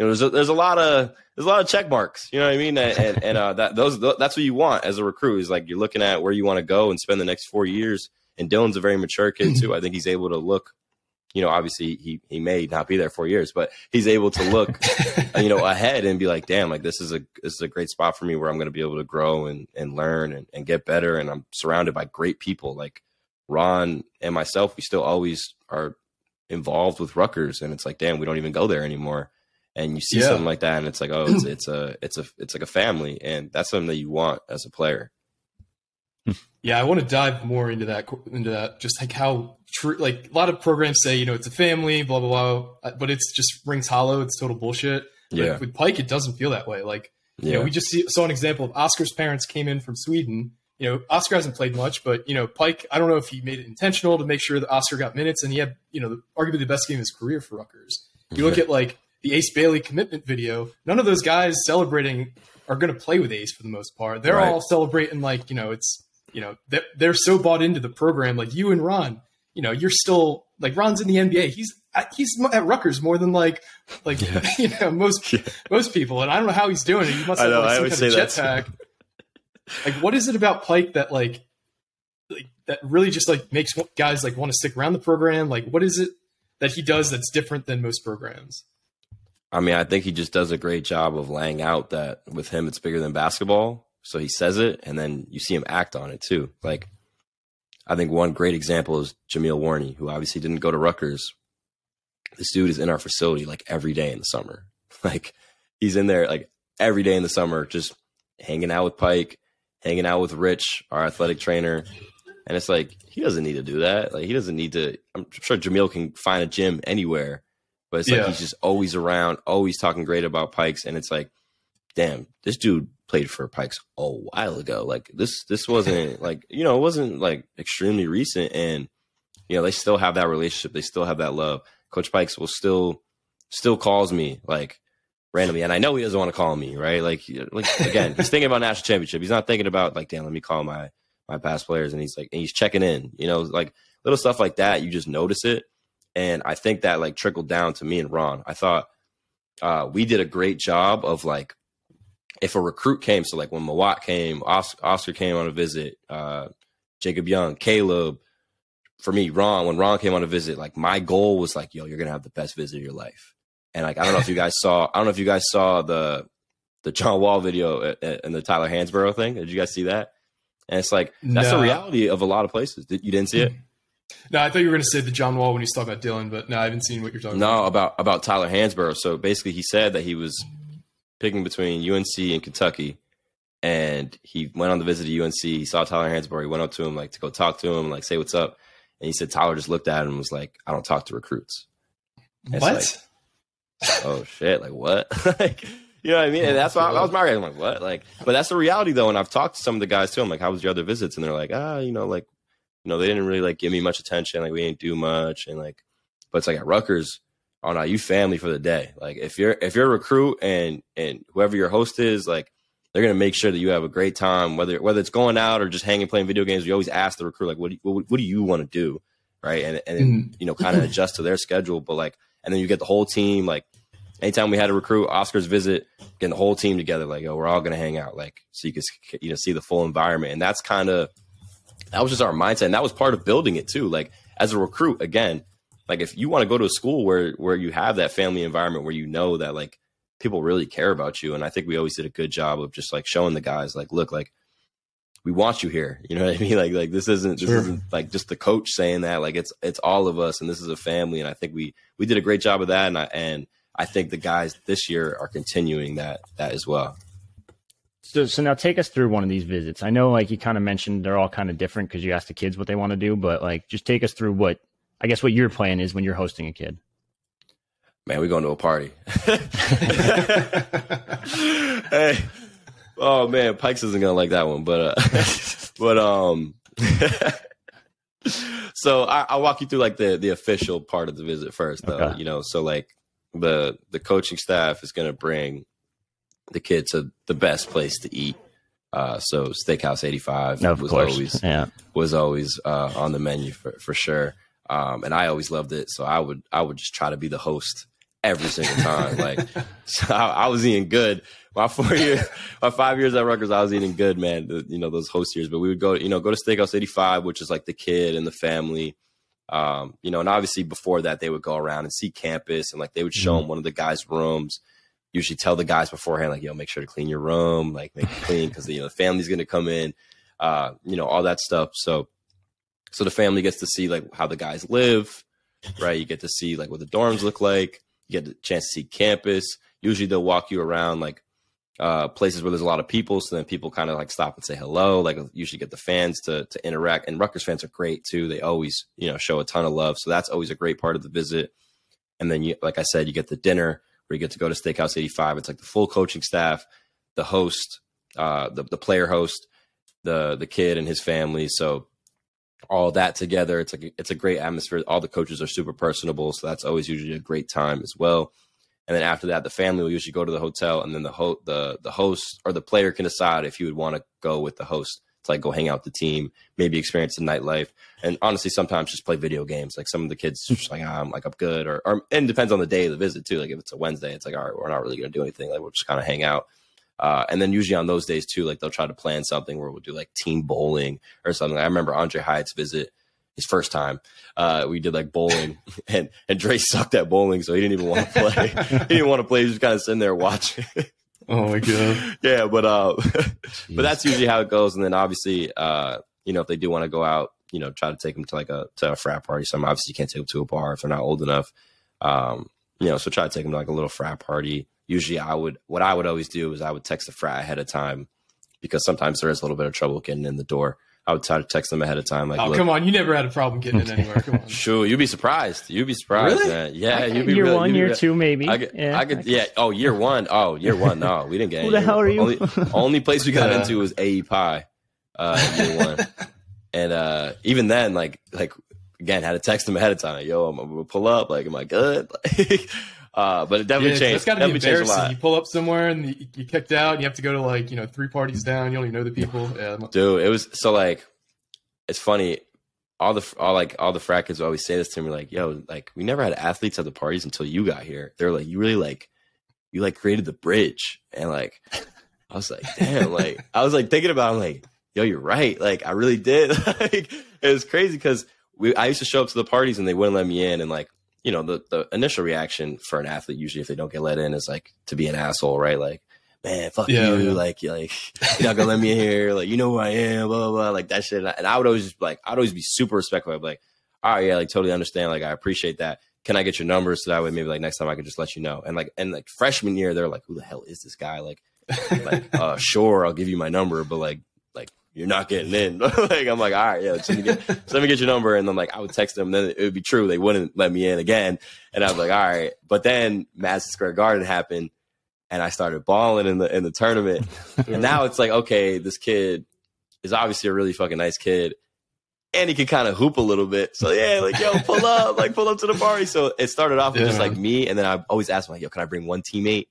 you know, there's a, there's a lot of there's a lot of check marks. You know what I mean? And and, uh, that those that's what you want as a recruit is like you're looking at where you want to go and spend the next four years. And Dylan's a very mature kid too. I think he's able to look. You know, obviously he he may not be there four years, but he's able to look, you know, ahead and be like, damn, like this is a this is a great spot for me where I'm going to be able to grow and and learn and, and get better. And I'm surrounded by great people like Ron and myself. We still always are involved with Rutgers, and it's like, damn, we don't even go there anymore and you see yeah. something like that and it's like oh it's it's a it's a it's like a family and that's something that you want as a player yeah i want to dive more into that into that just like how true like a lot of programs say you know it's a family blah blah blah uh, but it's just rings hollow it's total bullshit yeah with pike it doesn't feel that way like you yeah. know we just see, saw an example of oscar's parents came in from sweden you know, Oscar hasn't played much, but you know, Pike. I don't know if he made it intentional to make sure that Oscar got minutes, and he had you know, arguably the best game of his career for Rutgers. You look at like the Ace Bailey commitment video. None of those guys celebrating are going to play with Ace for the most part. They're Right. all celebrating like you know, it's you know, they're, they're so bought into the program. Like you and Ron, you know, you're still like Ron's in the NBA. He's at, he's at Rutgers more than like like you know most most people, and I don't know how he's doing it. He must have know, like, some kind of say that jetpack. like, what is it about Pike that like, like that really just like makes guys like want to stick around the program? Like, what is it that he does that's different than most programs? I mean, I think he just does a great job of laying out that with him, it's bigger than basketball. So he says it, and then you see him act on it too. Like, I think one great example is Jameel Warney, who obviously didn't go to Rutgers. This dude is in our facility like every day in the summer. Like, he's in there like every day in the summer, just hanging out with Pike, hanging out with Rich, our athletic trainer. And it's like, he doesn't need to do that. Like, he doesn't need to. I'm sure Jameel can find a gym anywhere but it's like Yeah. he's just always around, always talking great about Pikes, and it's like, damn, this dude played for Pikes a while ago. Like this, this wasn't like you know, it wasn't like extremely recent, and you know, they still have that relationship, they still have that love. Coach Pikes will still, still calls me like randomly, and I know he doesn't want to call me, right? Like, like again, he's thinking about national championship. He's not thinking about like, damn, let me call my my past players, and he's like, and he's checking in, you know, like little stuff like that. You just notice it. And I think that like trickled down to me and Ron. I thought uh, we did a great job of like, if a recruit came, so like when Mawot came, Os- Oscar came on a visit, uh, Jacob Young, Caleb, for me, Ron, when Ron came on a visit, like my goal was like, yo, you're gonna have the best visit of your life. And like, I don't know if you guys saw, I don't know if you guys saw the the John Wall video uh, uh, and the Tyler Hansbrough thing. Did you guys see that? And it's like that's the reality of a lot of places. Did- You didn't see it? No, I thought you were going to say the John Wall when you talking about Dylan, but no, I haven't seen what you're talking about. No, about about Tyler Hansbrough. So basically, he said that he was picking between UNC and Kentucky, and he went on the visit to UNC. He saw Tyler Hansbrough. He went up to him like to go talk to him, like say what's up. And he said Tyler just looked at him and was like, "I don't talk to recruits." It's What? like- oh shit! Like what? like you know what I mean? And that's why that was my reaction. I'm like, what? Like, but that's the reality though. And I've talked to some of the guys too. I'm like, how was your other visits? And they're like, ah, you know, like, you know, they didn't really like give me much attention. Like we didn't do much, and like, but it's like at Rutgers, oh no, you family for the day. Like if you're if you're a recruit and and whoever your host is, like they're gonna make sure that you have a great time, whether whether it's going out or just hanging playing video games. We always ask the recruit like, what do you, what, what do you want to do, right? And and Mhm. you know, kind of adjust to their schedule. But like, and then you get the whole team. Like anytime we had a recruit, Oscar's visit, getting the whole team together, like, oh, we're all gonna hang out, like so you can you know see the full environment. And that's kind of that was just our mindset, and that was part of building it too. Like as a recruit, again, like if you want to go to a school where where you have that family environment where you know that like people really care about you and i think we always did a good job of just like showing the guys like look like we want you here you know what i mean like like this isn't this Sure. isn't like just the coach saying that like it's it's all of us and this is a family and i think we we did a great job of that and i and i think the guys this year are continuing that that as well So, so now take us through one of these visits. I know, like you kind of mentioned, they're all kind of different because you ask the kids what they want to do, but like just take us through what I guess what your plan is when you're hosting a kid. man we going to a party hey oh man pikes isn't gonna like that one but uh but um so I, i'll walk you through like the the official part of the visit first though Okay. you know so like the the coaching staff is gonna bring the kids to the best place to eat uh so steakhouse 85 Of was course, always yeah. was always uh, on the menu for, for sure. Um, and I always loved it. So I would I would just try to be the host every single time. like so I, I was eating good. My four years, my five years at Rutgers, I was eating good, man. The, you know those host years. But we would go, you know, go to Steakhouse 85, which is like the kid and the family. Um, you know, and obviously before that, they would go around and see campus, and like they would show them one of the guys' rooms. Usually tell the guys beforehand, like, yo, make sure to clean your room, like make it clean because you know the family's gonna come in, uh, you know, all that stuff. So so the family gets to see like how the guys live, right? You get to see like what the dorms look like. You get the chance to see campus. Usually they'll walk you around like uh, places where there's a lot of people, so then people kind of like stop and say hello. Like usually get the fans to to interact, and Rutgers fans are great too. They always you know show a ton of love, so that's always a great part of the visit. And then you, like I said, you get the dinner where you get to go to Steakhouse 85. It's like the full coaching staff, the host, uh, the the player host, the the kid and his family. So all that together, it's like it's a great atmosphere. All the coaches are super personable, so that's always usually a great time as well. And then after that, the family will usually go to the hotel, and then the ho- the the host or the player can decide if he would want to go with the host to like go hang out with the team, maybe experience the nightlife, and honestly, sometimes just play video games. Like some of the kids, just like ah, I'm like I'm good, or or and it depends on the day of the visit too. Like if it's a Wednesday, it's like all right, we're not really gonna do anything. Like we'll just kind of hang out. Uh, and then usually on those days too, like they'll try to plan something where we'll do like team bowling or something. I remember Andre Hyatt's visit his first time. Uh, we did like bowling, and and Dre sucked at bowling, so he didn't even want to play. he didn't want to play. He was just kind of sitting there watching. Oh my god! yeah, but uh, but that's usually how it goes. And then obviously, uh, you know, if they do want to go out, you know, try to take them to like a to a frat party. Some obviously you can't take them to a bar if they're not old enough. Um, you know, so try to take them to like a little frat party usually I would what I would always do is I would text the frat ahead of time because sometimes there is a little bit of trouble getting in the door. I would try to text them ahead of time. Like, oh, come on, you never had a problem getting in anywhere. Come on. sure, you'd be surprised. You'd be surprised. Really? Man. Yeah, you'd be year really, one, be year really, two, maybe. I could, yeah, I could, yeah. Oh, year one. Oh, year one. No, we didn't get. Who the hell are you? Only, only place we got Yeah. into was AEPi, uh, year one, and uh, even then, like, like again, had to text them ahead of time. Like, Yo, I'm, I'm gonna pull up. Like, am I good? Like, uh, but it definitely Yeah, changed. that's got to be definitely changed a embarrassing. You pull up somewhere and you, you kicked out. And you have to go to like you know three parties down. You don't even know the people. Yeah, dude it was so like it's funny all the all like all the frat kids always say this to me like yo like we never had athletes at the parties until you got here they're like you really like you like created the bridge and like i was like damn like i was like thinking about it, I'm like yo you're right like i really did like it was crazy because we i used to show up to the parties and they wouldn't let me in and like you know the the initial reaction for an athlete usually if they don't get let in is like to be an asshole right like man, fuck Yeah, you, yeah. like, you're like you're not gonna let me in here, like, you know who I am, blah blah, blah like that shit. And I, would always just like, I'd always be super respectful. I'd be like, all right, yeah, like totally understand, like, I appreciate that. Can I get your number so that way maybe like next time I can just let you know? And like, and like freshman year, they're like, who the hell is this guy? Like, like, uh, sure, I'll give you my number, but like you're not getting in. like, I'm like, all right, yeah, so let me get, so let me get your number. And I'm like, I would text them, then it would be true. They wouldn't let me in again. And I was like, all right. But then Madison Square Garden happened and I started balling in the, in the tournament. and now it's like, okay, this kid is obviously a really fucking nice kid. And he can kind of hoop a little bit. So yeah, like, yo, pull up, like pull up to the party. So it started off with just like me. And then I always ask them, like, yo, can I bring one teammate?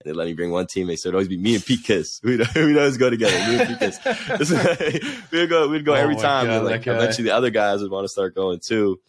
And they let me bring one teammate. So it'd always be me and Pete Kiss. We'd, we'd always go together. Me and Pete Kiss. We'd go, we'd go Oh every time. God, like eventually the other guys would want to start going too.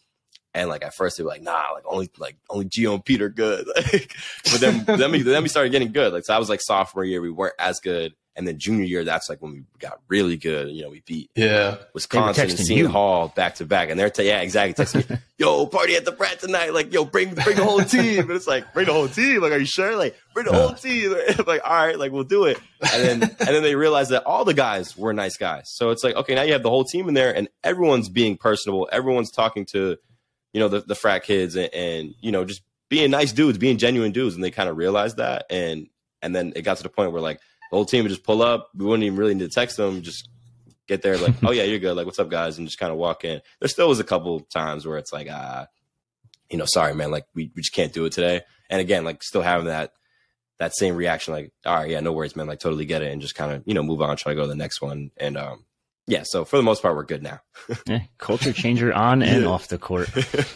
And like at first they were like, nah, like only like only Geo and Pete are good. Like, but then then we then we started getting good. Like so I was like sophomore year, we weren't as good. And then junior year, that's like when we got really good. You know, we beat yeah. Wisconsin and Seton. Hall back to back. And they're t- yeah, exactly. Texting me, yo, party at the frat tonight. Like, yo, bring bring the whole team. And it's like, bring the whole team. Like, are you sure? Like, bring the whole team. Like, all right, like we'll do it. And then and then they realized that all the guys were nice guys. So it's like, okay, now you have the whole team in there and everyone's being personable. Everyone's talking to, you know, the, the frat kids and, and you know, just being nice dudes, being genuine dudes. And they kind of realized that. And and then it got to the point where like the whole team would just pull up. We wouldn't even really need to text them. Just get there, like, oh yeah, you're good. Like, what's up, guys? And just kind of walk in. There still was a couple times where it's like, ah, you know, sorry, man, like we, we just can't do it today. And again, like still having that that same reaction, like, all right, yeah, no worries, man, like totally get it, and just kind of you know move on, try to go to the next one. And um, yeah, so for the most part, we're good now. Yeah, culture changer on and off the court.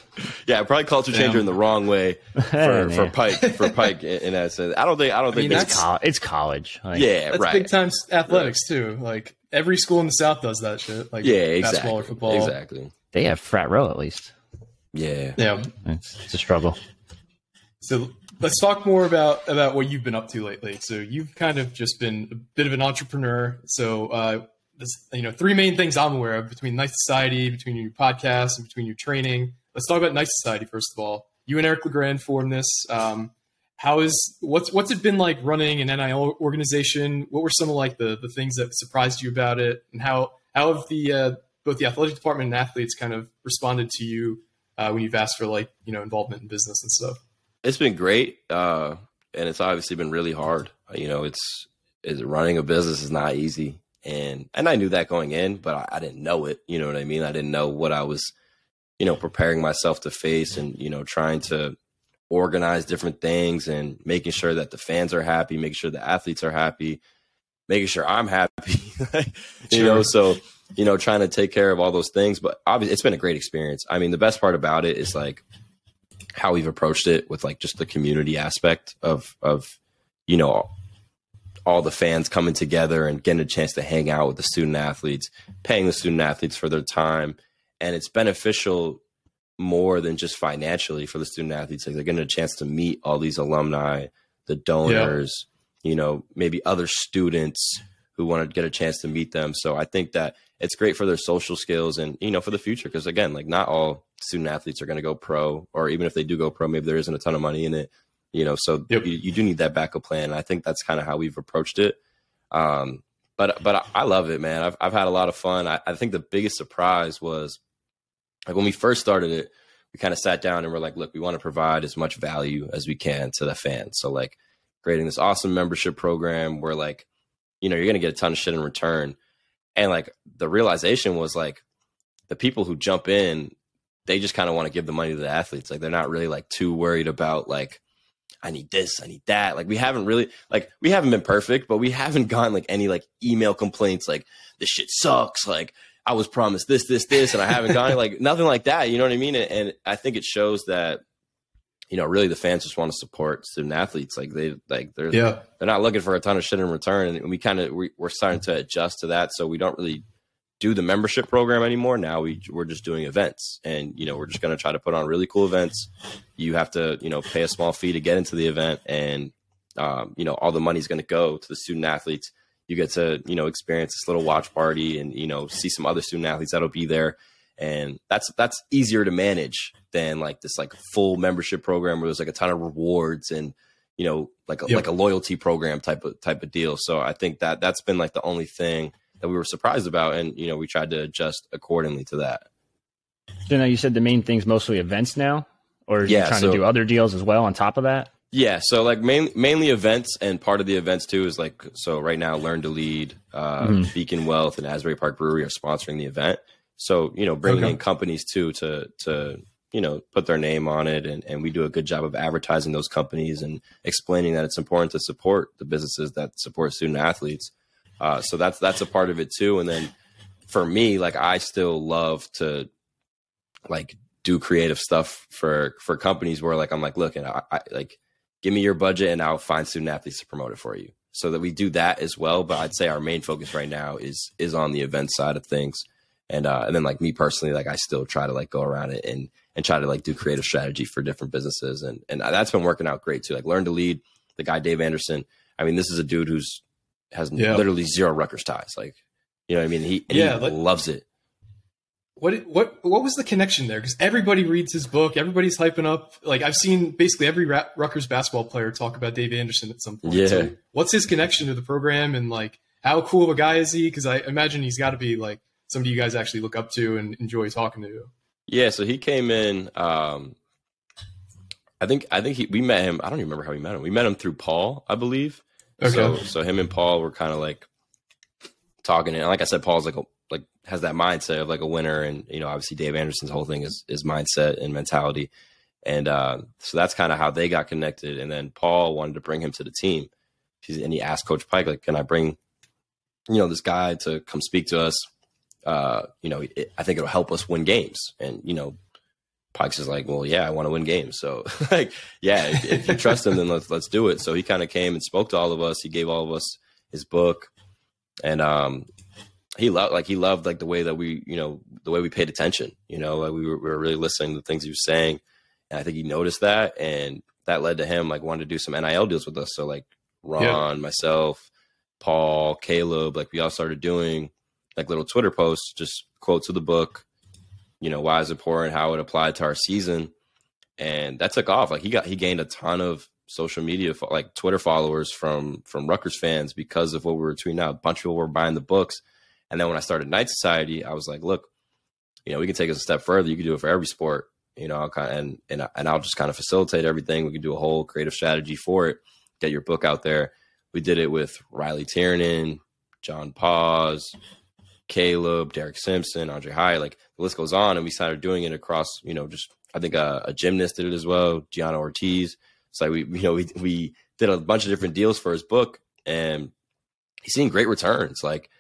yeah, probably culture changer Damn. in the wrong way for, Hey, for. Pike for Pike in, in that sense. I don't think I don't think mean, there's it's, col- it's college. Like, yeah That's right big time athletics too. Like every school in the South does that shit. Like yeah exactly basketball or football. exactly They have frat row at least. yeah Yeah. It's, it's a struggle. So let's talk more about about what you've been up to lately. So you've kind of just been a bit of an entrepreneur. So uh, this, you know, three main things I'm aware of between Knight Society, between your podcast, and between your training. Let's talk about Knight Society first of all. You and Eric LeGrand formed this. Um, how is what's what's it been like running an NIL organization? What were some of like the the things that surprised you about it, and how how have the uh, both the athletic department and athletes kind of responded to you uh, when you've asked for like you know involvement in business and stuff? it's been great uh and it's obviously been really hard you know it's is running a business is not easy and and i knew that going in but I, I didn't know it you know what i mean i didn't know what i was you know preparing myself to face and you know trying to organize different things and making sure that the fans are happy making sure the athletes are happy making sure I'm happy. you know, so you know, trying to take care of all those things. But obviously, it's been a great experience. I mean, the best part about it is like how we've approached it with like just the community aspect of of you know all the fans coming together and getting a chance to hang out with the student athletes, paying the student athletes for their time, and it's beneficial more than just financially for the student athletes. Like they're getting a chance to meet all these alumni, the donors, yeah. you know, maybe other students who want to get a chance to meet them. So I think that it's great for their social skills and you know for the future because again, like not all student athletes are going to go pro, or even if they do go pro, maybe there isn't a ton of money in it. You know, so yep. you, you, do need that backup plan. And I think that's kind of how we've approached it. Um, but but I, I, love it, man. I've I've had a lot of fun. I, I think the biggest surprise was like when we first started it, we kind of sat down and we're like, look, we want to provide as much value as we can to the fans. So like creating this awesome membership program where like, you know, you're gonna get a ton of shit in return. And like the realization was like the people who jump in, they just kind of want to give the money to the athletes. Like they're not really like too worried about like, I need this, I need that. Like we haven't really like we haven't been perfect, but we haven't gotten like any like email complaints like this shit sucks. Like I was promised this, this, this, and I haven't gotten like nothing like that. You know what I mean? And, and I think it shows that you know really the fans just want to support student athletes. Like they like they're yeah. they're not looking for a ton of shit in return, and we kind of we, we're starting to adjust to that. So we don't really do the membership program anymore. Now we we're just doing events, and you know we're just going to try to put on really cool events. You have to you know pay a small fee to get into the event, and um, you know all the money is going to go to the student athletes you get to you know experience this little watch party and you know see some other student athletes that'll be there and that's that's easier to manage than like this like full membership program where there's like a ton of rewards and you know like a, yep. like a loyalty program type of type of deal so i think that that's been like the only thing that we were surprised about and you know we tried to adjust accordingly to that so now you said the main thing's mostly events now or yeah, you trying so, to do other deals as well on top of that yeah, so like main, mainly events, and part of the events too is like so. Right now, Learn to Lead, uh, mm-hmm. Beacon Wealth, and Asbury Park Brewery are sponsoring the event. So you know, bringing okay. in companies too to to you know put their name on it, and and we do a good job of advertising those companies and explaining that it's important to support the businesses that support student athletes. Uh, so that's that's a part of it too. And then for me, like I still love to like do creative stuff for for companies where like I'm like, look, and I, I like give me your budget and I'll find student athletes to promote it for you. So that we do that as well. But I'd say our main focus right now is is on the event side of things. And uh, and then like me personally, like I still try to like go around it and and try to like do creative strategy for different businesses. And and that's been working out great too. Like learn to lead the guy Dave Anderson. I mean, this is a dude who's has yeah. literally zero Rutgers ties. Like, you know what I mean? He, yeah, he like, loves it. What what what was the connection there? Because everybody reads his book, everybody's hyping up. Like I've seen basically every Rutgers basketball player talk about Dave Anderson at some point. Yeah. So what's his connection to the program, and like how cool of a guy is he? Because I imagine he's got to be like somebody you guys actually look up to and enjoy talking to. Yeah. So he came in. Um, I think I think he we met him. I don't even remember how we met him. We met him through Paul, I believe. Okay. So so him and Paul were kind of like talking, and like I said, Paul's like a like has that mindset of like a winner, and you know, obviously Dave Anderson's whole thing is is mindset and mentality, and uh, so that's kind of how they got connected. And then Paul wanted to bring him to the team, and he asked Coach Pike, like, "Can I bring, you know, this guy to come speak to us? Uh, you know, it, I think it'll help us win games." And you know, Pikes is like, well, yeah, I want to win games. So like, yeah, if, if, you trust him, then let's let's do it. So he kind of came and spoke to all of us. He gave all of us his book, and um, he loved like he loved like the way that we you know the way we paid attention you know like we were, we were really listening to the things he was saying and i think he noticed that and that led to him like wanting to do some nil deals with us so like ron yeah. myself paul caleb like we all started doing like little twitter posts just quotes of the book you know why is it important how it applied to our season and that took off like he got he gained a ton of social media like twitter followers from from Rutgers fans because of what we were tweeting out a bunch of people were buying the books and then when I started Knight Society, I was like, look, you know, we can take it a step further. You can do it for every sport, you know, kind of, and and and I'll just kind of facilitate everything. We can do a whole creative strategy for it. Get your book out there. We did it with Riley Tiernan, John Paz, Caleb, Derek Simpson, Andre High. Like the list goes on, and we started doing it across, you know, just I think a, a gymnast did it as well, Gianna Ortiz. So we, you know, we we did a bunch of different deals for his book, and he's seeing great returns. Like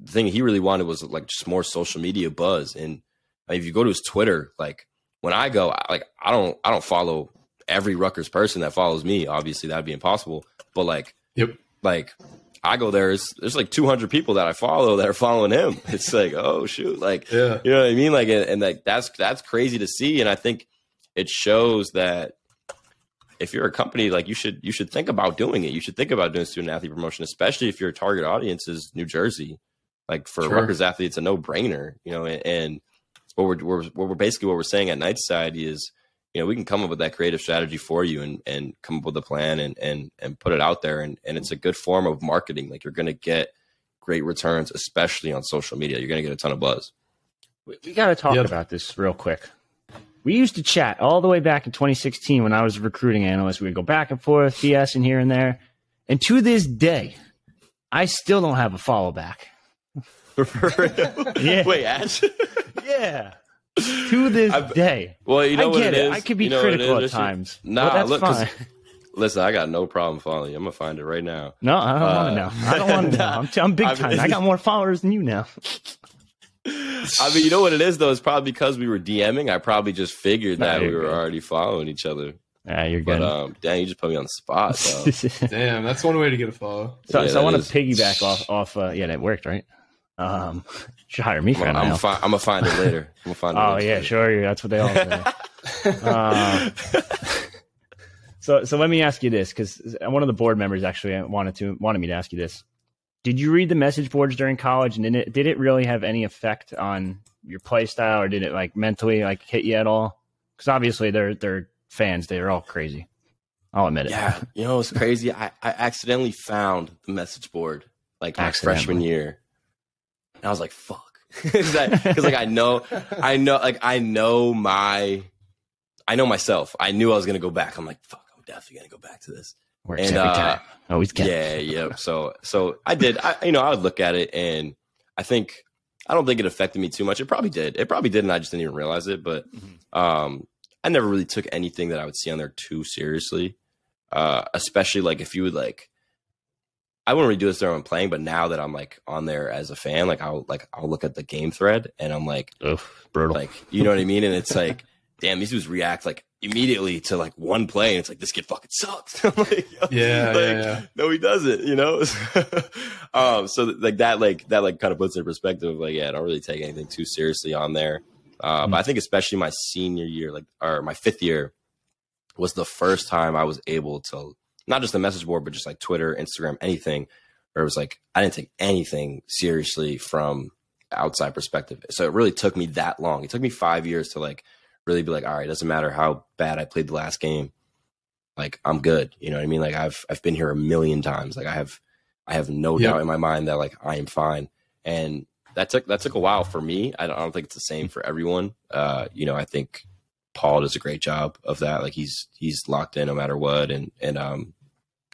the thing he really wanted was like just more social media buzz. And if you go to his Twitter, like when I go, like I don't I don't follow every Rutgers person that follows me. Obviously, that'd be impossible. But like, yep, like I go there. There's, there's like 200 people that I follow that are following him. It's like, oh shoot, like, yeah. you know what I mean? Like, and, and like that's that's crazy to see. And I think it shows that if you're a company, like you should you should think about doing it. You should think about doing student athlete promotion, especially if your target audience is New Jersey. Like for sure. Rutgers athletes, it's a no brainer, you know. And, and what we're, we're what we're basically what we're saying at Knight Society is you know, we can come up with that creative strategy for you and, and come up with a plan and, and, and put it out there. And, and it's a good form of marketing. Like you're going to get great returns, especially on social media. You're going to get a ton of buzz. We, we got to talk yep. about this real quick. We used to chat all the way back in 2016 when I was a recruiting analyst. We'd go back and forth, BS and here and there. And to this day, I still don't have a follow back. yeah. Wait, Ash? yeah to this I've, day. Well, you know I get it. it. I could be you know critical at times. Nah, that's look, fine. Listen, I got no problem following you. I'm gonna find it right now. No, I don't uh, want to know. I don't want to know. I'm, t- I'm big time. I got more followers than you now. I mean, you know what it is though. It's probably because we were DMing. I probably just figured that we were good. already following each other. Yeah, you're good. But um, dang, you just put me on the spot. Damn, that's one way to get a follow. So, yeah, so I want to piggyback off off. Uh, yeah, that worked, right? Um, should hire me for I'm, I'm, fi- I'm gonna find it later. I'm gonna find it. oh yeah, later. sure. That's what they all say. uh, so so let me ask you this because one of the board members actually wanted to wanted me to ask you this. Did you read the message boards during college, and did it did it really have any effect on your play style, or did it like mentally like hit you at all? Because obviously they're they're fans. They're all crazy. I'll admit it. Yeah, you know it's crazy. I, I accidentally found the message board like my freshman year and I was like, fuck. Because like I know, I know, like I know my, I know myself. I knew I was gonna go back. I'm like, fuck, I'm definitely gonna go back to this. Works and, every uh, time. Always get. Yeah, yeah. So, so I did. I, you know, I would look at it, and I think I don't think it affected me too much. It probably did. It probably did, and I just didn't even realize it. But mm-hmm. um, I never really took anything that I would see on there too seriously. Uh, especially like if you would like I wouldn't really do this when playing, but now that I'm like on there as a fan, like I'll like I'll look at the game thread and I'm like, Ugh, brutal. Like you know what I mean? And it's like, damn, these dudes react like immediately to like one play, and it's like this kid fucking sucks. like, yeah, like, yeah, yeah, no, he doesn't. You know. um, so like that, like that, like kind of puts in perspective. Like, yeah, I don't really take anything too seriously on there. Uh, mm-hmm. But I think especially my senior year, like or my fifth year, was the first time I was able to not just the message board, but just like Twitter, Instagram, anything. Where it was like I didn't take anything seriously from outside perspective. So it really took me that long. It took me five years to like really be like, all right, it doesn't matter how bad I played the last game. Like I'm good. You know what I mean? Like I've I've been here a million times. Like I have I have no yep. doubt in my mind that like I am fine. And that took that took a while for me. I don't, I don't think it's the same for everyone. Uh, you know, I think Paul does a great job of that. Like he's he's locked in no matter what, and and um,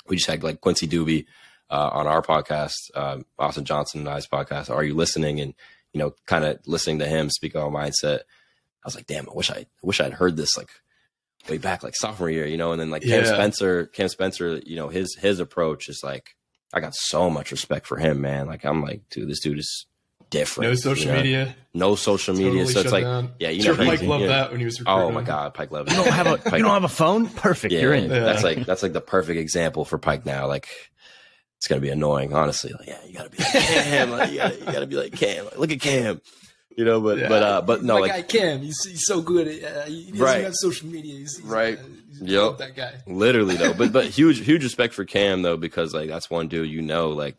we just had like Quincy Douby uh, on our podcast, uh, Austin Johnson and I's podcast. Are you listening? And you know, kind of listening to him speak on mindset. I was like, damn, I wish I, I wish I'd heard this like way back, like sophomore year, you know. And then like yeah. Cam Spencer, Cam Spencer, you know, his his approach is like, I got so much respect for him, man. Like I'm like, dude, this dude is different. No social you know? media. No social media. Totally so it's like, down. yeah, you know, Pike loved that when he was. Oh my god, Pike loved. You don't have a Pike, you don't have a phone. Perfect. Yeah, You're in. Yeah. That's like that's like the perfect example for Pike now. Like it's gonna be annoying, honestly. Like, yeah, you gotta be like Cam. like, you, gotta, you gotta be like Cam. Like, look at Cam. You know, but yeah. but uh, but no, My like guy Cam, he's, he's so good. At, uh, he doesn't right. have social media. He's, he's, right. Uh, yep. That guy. Literally though, but but huge huge respect for Cam though because like that's one dude you know like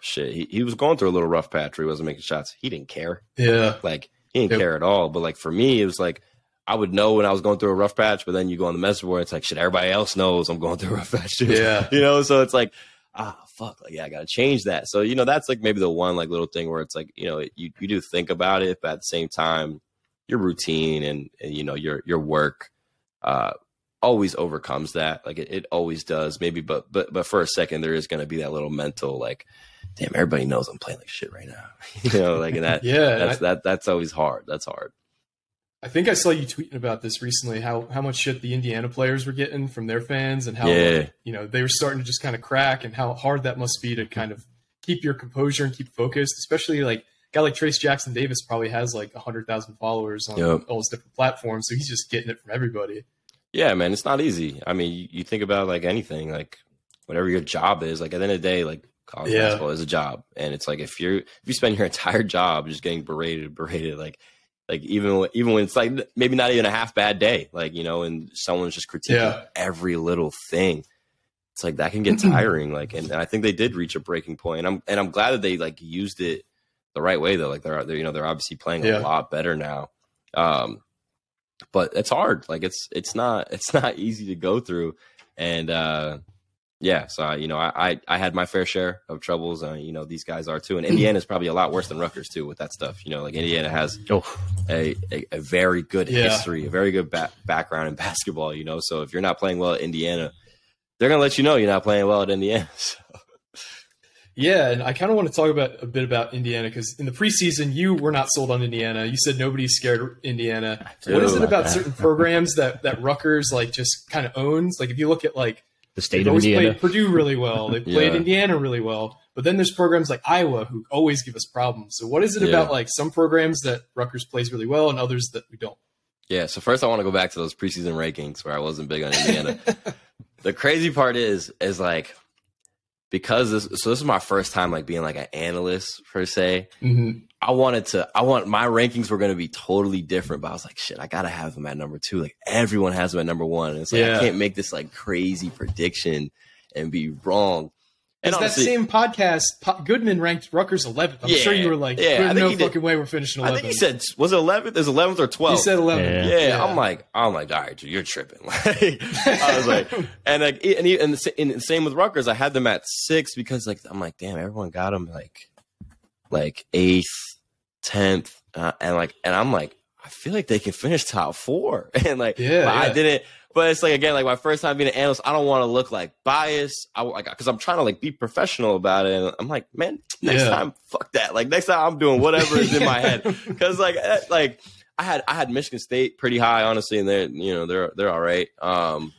shit, he, he was going through a little rough patch where he wasn't making shots. He didn't care. Yeah. Like he didn't care at all. But like for me, it was like I would know when I was going through a rough patch, but then you go on the message board, it's like shit, everybody else knows I'm going through a rough patch too. Yeah. you know, so it's like, ah fuck, like yeah, I gotta change that. So, you know, that's like maybe the one like little thing where it's like, you know, you, you do think about it, but at the same time, your routine and, and you know, your your work uh always overcomes that. Like it, it always does. Maybe but but but for a second there is gonna be that little mental like damn, everybody knows I'm playing like shit right now. you know, like that yeah, that's I, that that's always hard. That's hard. I think I saw you tweeting about this recently. How how much shit the Indiana players were getting from their fans, and how yeah. you know they were starting to just kind of crack, and how hard that must be to kind of keep your composure and keep focused, especially like guy like Trayce Jackson-Davis probably has like a hundred thousand followers on yep. all his different platforms, so he's just getting it from everybody. Yeah, man, it's not easy. I mean, you, you think about like anything, like whatever your job is. Like at the end of the day, like college yeah. basketball is a job, and it's like if you're if you spend your entire job just getting berated, berated, like like even even when it's like maybe not even a half bad day, like you know, and someone's just critiquing yeah. every little thing. It's like that can get tiring. like, and, and I think they did reach a breaking point. And I'm and I'm glad that they like used it the right way though. Like they're, they're you know they're obviously playing yeah. a lot better now. Um, but it's hard. Like it's it's not it's not easy to go through. And uh, yeah, so you know, I, I, I had my fair share of troubles. Uh, you know, these guys are too, and Indiana is probably a lot worse than Rutgers too with that stuff. You know, like Indiana has oh. a, a, a very good yeah. history, a very good ba- background in basketball. You know, so if you're not playing well at Indiana, they're gonna let you know you're not playing well at Indiana. So. Yeah, and I kind of want to talk about a bit about Indiana because in the preseason you were not sold on Indiana. You said nobody's scared Indiana. What is it about certain programs that that Rutgers like just kind of owns? Like if you look at like the state They've of Indiana. played Purdue really well. They played yeah. Indiana really well. But then there's programs like Iowa who always give us problems. So what is it yeah. about like some programs that Rutgers plays really well and others that we don't? Yeah. So first I want to go back to those preseason rankings where I wasn't big on Indiana. the crazy part is is like because this so this is my first time like being like an analyst per se. Mm-hmm. I wanted to I want my rankings were going to be totally different, but I was like, shit, I gotta have them at number two. Like everyone has them at number one, and it's like yeah. I can't make this like crazy prediction and be wrong. And it's honestly, that same podcast. Goodman ranked Rutgers 11th. I'm yeah, sure you were like, yeah, "There's no fucking did. way we're finishing 11th." I think he said was it 11th? Is 11th or 12th? He said 11th. Yeah. yeah, I'm like, I'm like, all right, dude, you're tripping. Like, I was like, and like, and, and, the, and same with Rutgers. I had them at six because like I'm like, damn, everyone got them like, like eighth, tenth, uh, and like, and I'm like, I feel like they can finish top four, and like, yeah, yeah. I didn't. But it's like again, like my first time being an analyst, I don't want to look like biased. I like because I'm trying to like be professional about it. And I'm like, man, next yeah. time, fuck that. Like next time, I'm doing whatever is in my head. Because like eh, like I had I had Michigan State pretty high, honestly, and they're you know they're they're all right. Um,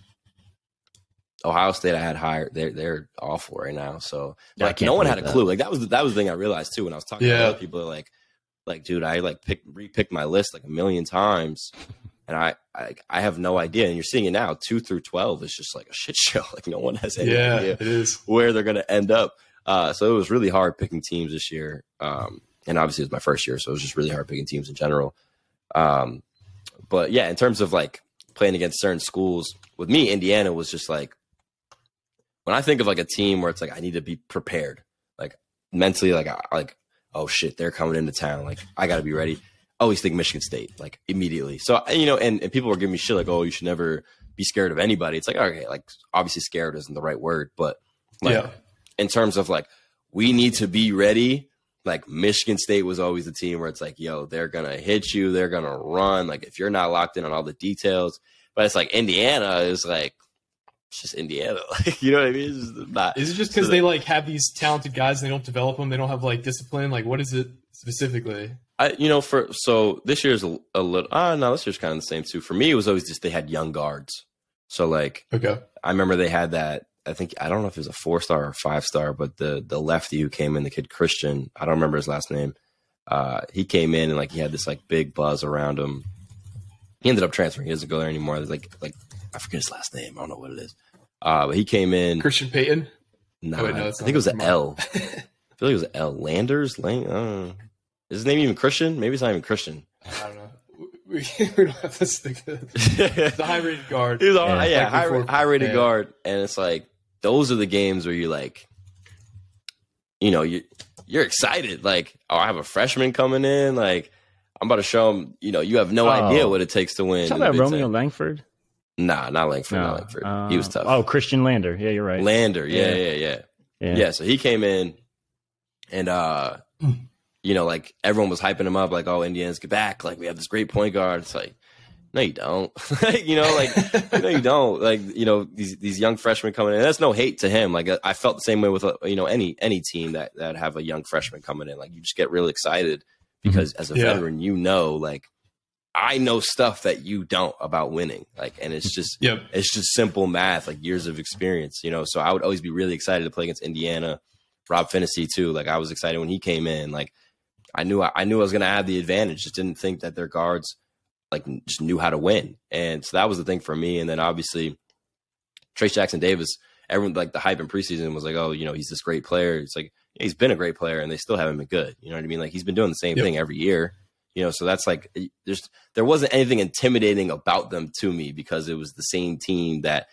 Ohio State I had higher. They're they're awful right now. So like no one had a that. clue. Like that was that was the thing I realized too when I was talking yeah. to other people. Like like dude, I like pick repicked my list like a million times and I, I, I have no idea. And you're seeing it now, two through twelve is just like a shit show. Like no one has any yeah, idea it is. where they're going to end up. Uh, so it was really hard picking teams this year. Um, and obviously it was my first year, so it was just really hard picking teams in general. Um, but yeah, in terms of like playing against certain schools, with me, Indiana was just like when I think of like a team where it's like I need to be prepared, like mentally, like like oh shit, they're coming into town, like I got to be ready always think Michigan State, like immediately. So you know, and, and people were giving me shit like, "Oh, you should never be scared of anybody." It's like, okay, like obviously scared isn't the right word, but like yeah. in terms of like we need to be ready. Like Michigan State was always the team where it's like, yo, they're gonna hit you, they're gonna run. Like if you're not locked in on all the details, but it's like Indiana is like it's just Indiana. Like, you know what I mean? It's just not. Is it just because so they like have these talented guys and they don't develop them? They don't have like discipline. Like, what is it specifically? I, you know, for so this year's a, a little. Ah, uh, no, this year's kind of the same too. For me, it was always just they had young guards. So like, okay, I remember they had that. I think I don't know if it was a four star or five star, but the the lefty who came in, the kid Khristian, I don't remember his last name. Uh, he came in and like he had this like big buzz around him. He ended up transferring. He doesn't go there anymore. Like like I forget his last name. I don't know what it is. Uh, but he came in. Christian Payton. No, oh, wait, no I think it was an L. I feel like it was L. Landers. Lang. Is his name even Christian? Maybe it's not even Christian. I don't know. We, we don't have to stick to the high rated guard. He's all, yeah, yeah high, high rated guard, and it's like those are the games where you're like, you know, you you're excited. Like, oh, I have a freshman coming in. Like, I'm about to show him. You know, you have no oh. idea what it takes to win. Talk about Romeo Langford. Nah, not Langford. No. Not Langford. Uh, he was tough. Oh, Khristian Lander. Yeah, you're right. Lander. Yeah, yeah, yeah, yeah. Yeah. yeah so he came in, and uh you know, like everyone was hyping him up, like, oh, Indians get back. Like, we have this great point guard. It's like, no, you don't. you know, like, no, you don't. Like, you know, these these young freshmen coming in. That's no hate to him. Like, I felt the same way with uh, you know any any team that that have a young freshman coming in. Like, you just get really excited because mm-hmm. as a yeah. veteran, you know, like, I know stuff that you don't about winning. Like, and it's just yep. it's just simple math, like years of experience. You know, so I would always be really excited to play against Indiana. Rob Phinisee too. Like I was excited when he came in. Like I knew I, I knew I was going to have the advantage. Just didn't think that their guards like just knew how to win. And so that was the thing for me. And then obviously Trayce Jackson-Davis, everyone like the hype in preseason was like, oh, you know, he's this great player. It's like he's been a great player, and they still haven't been good. You know what I mean? Like he's been doing the same yep. thing every year. You know, so that's like there's there wasn't anything intimidating about them to me because it was the same team that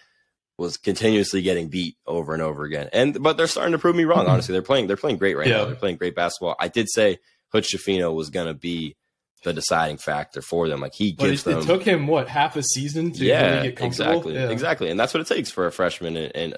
was continuously getting beat over and over again. And but they're starting to prove me wrong. Mm-hmm. Honestly, they're playing they're playing great right yeah. now. They're playing great basketball. I did say Hood-Schifino was going to be the deciding factor for them. Like he gives but it, them. It took him what half a season to yeah, really get comfortable. Exactly, yeah. exactly, and that's what it takes for a freshman. And, and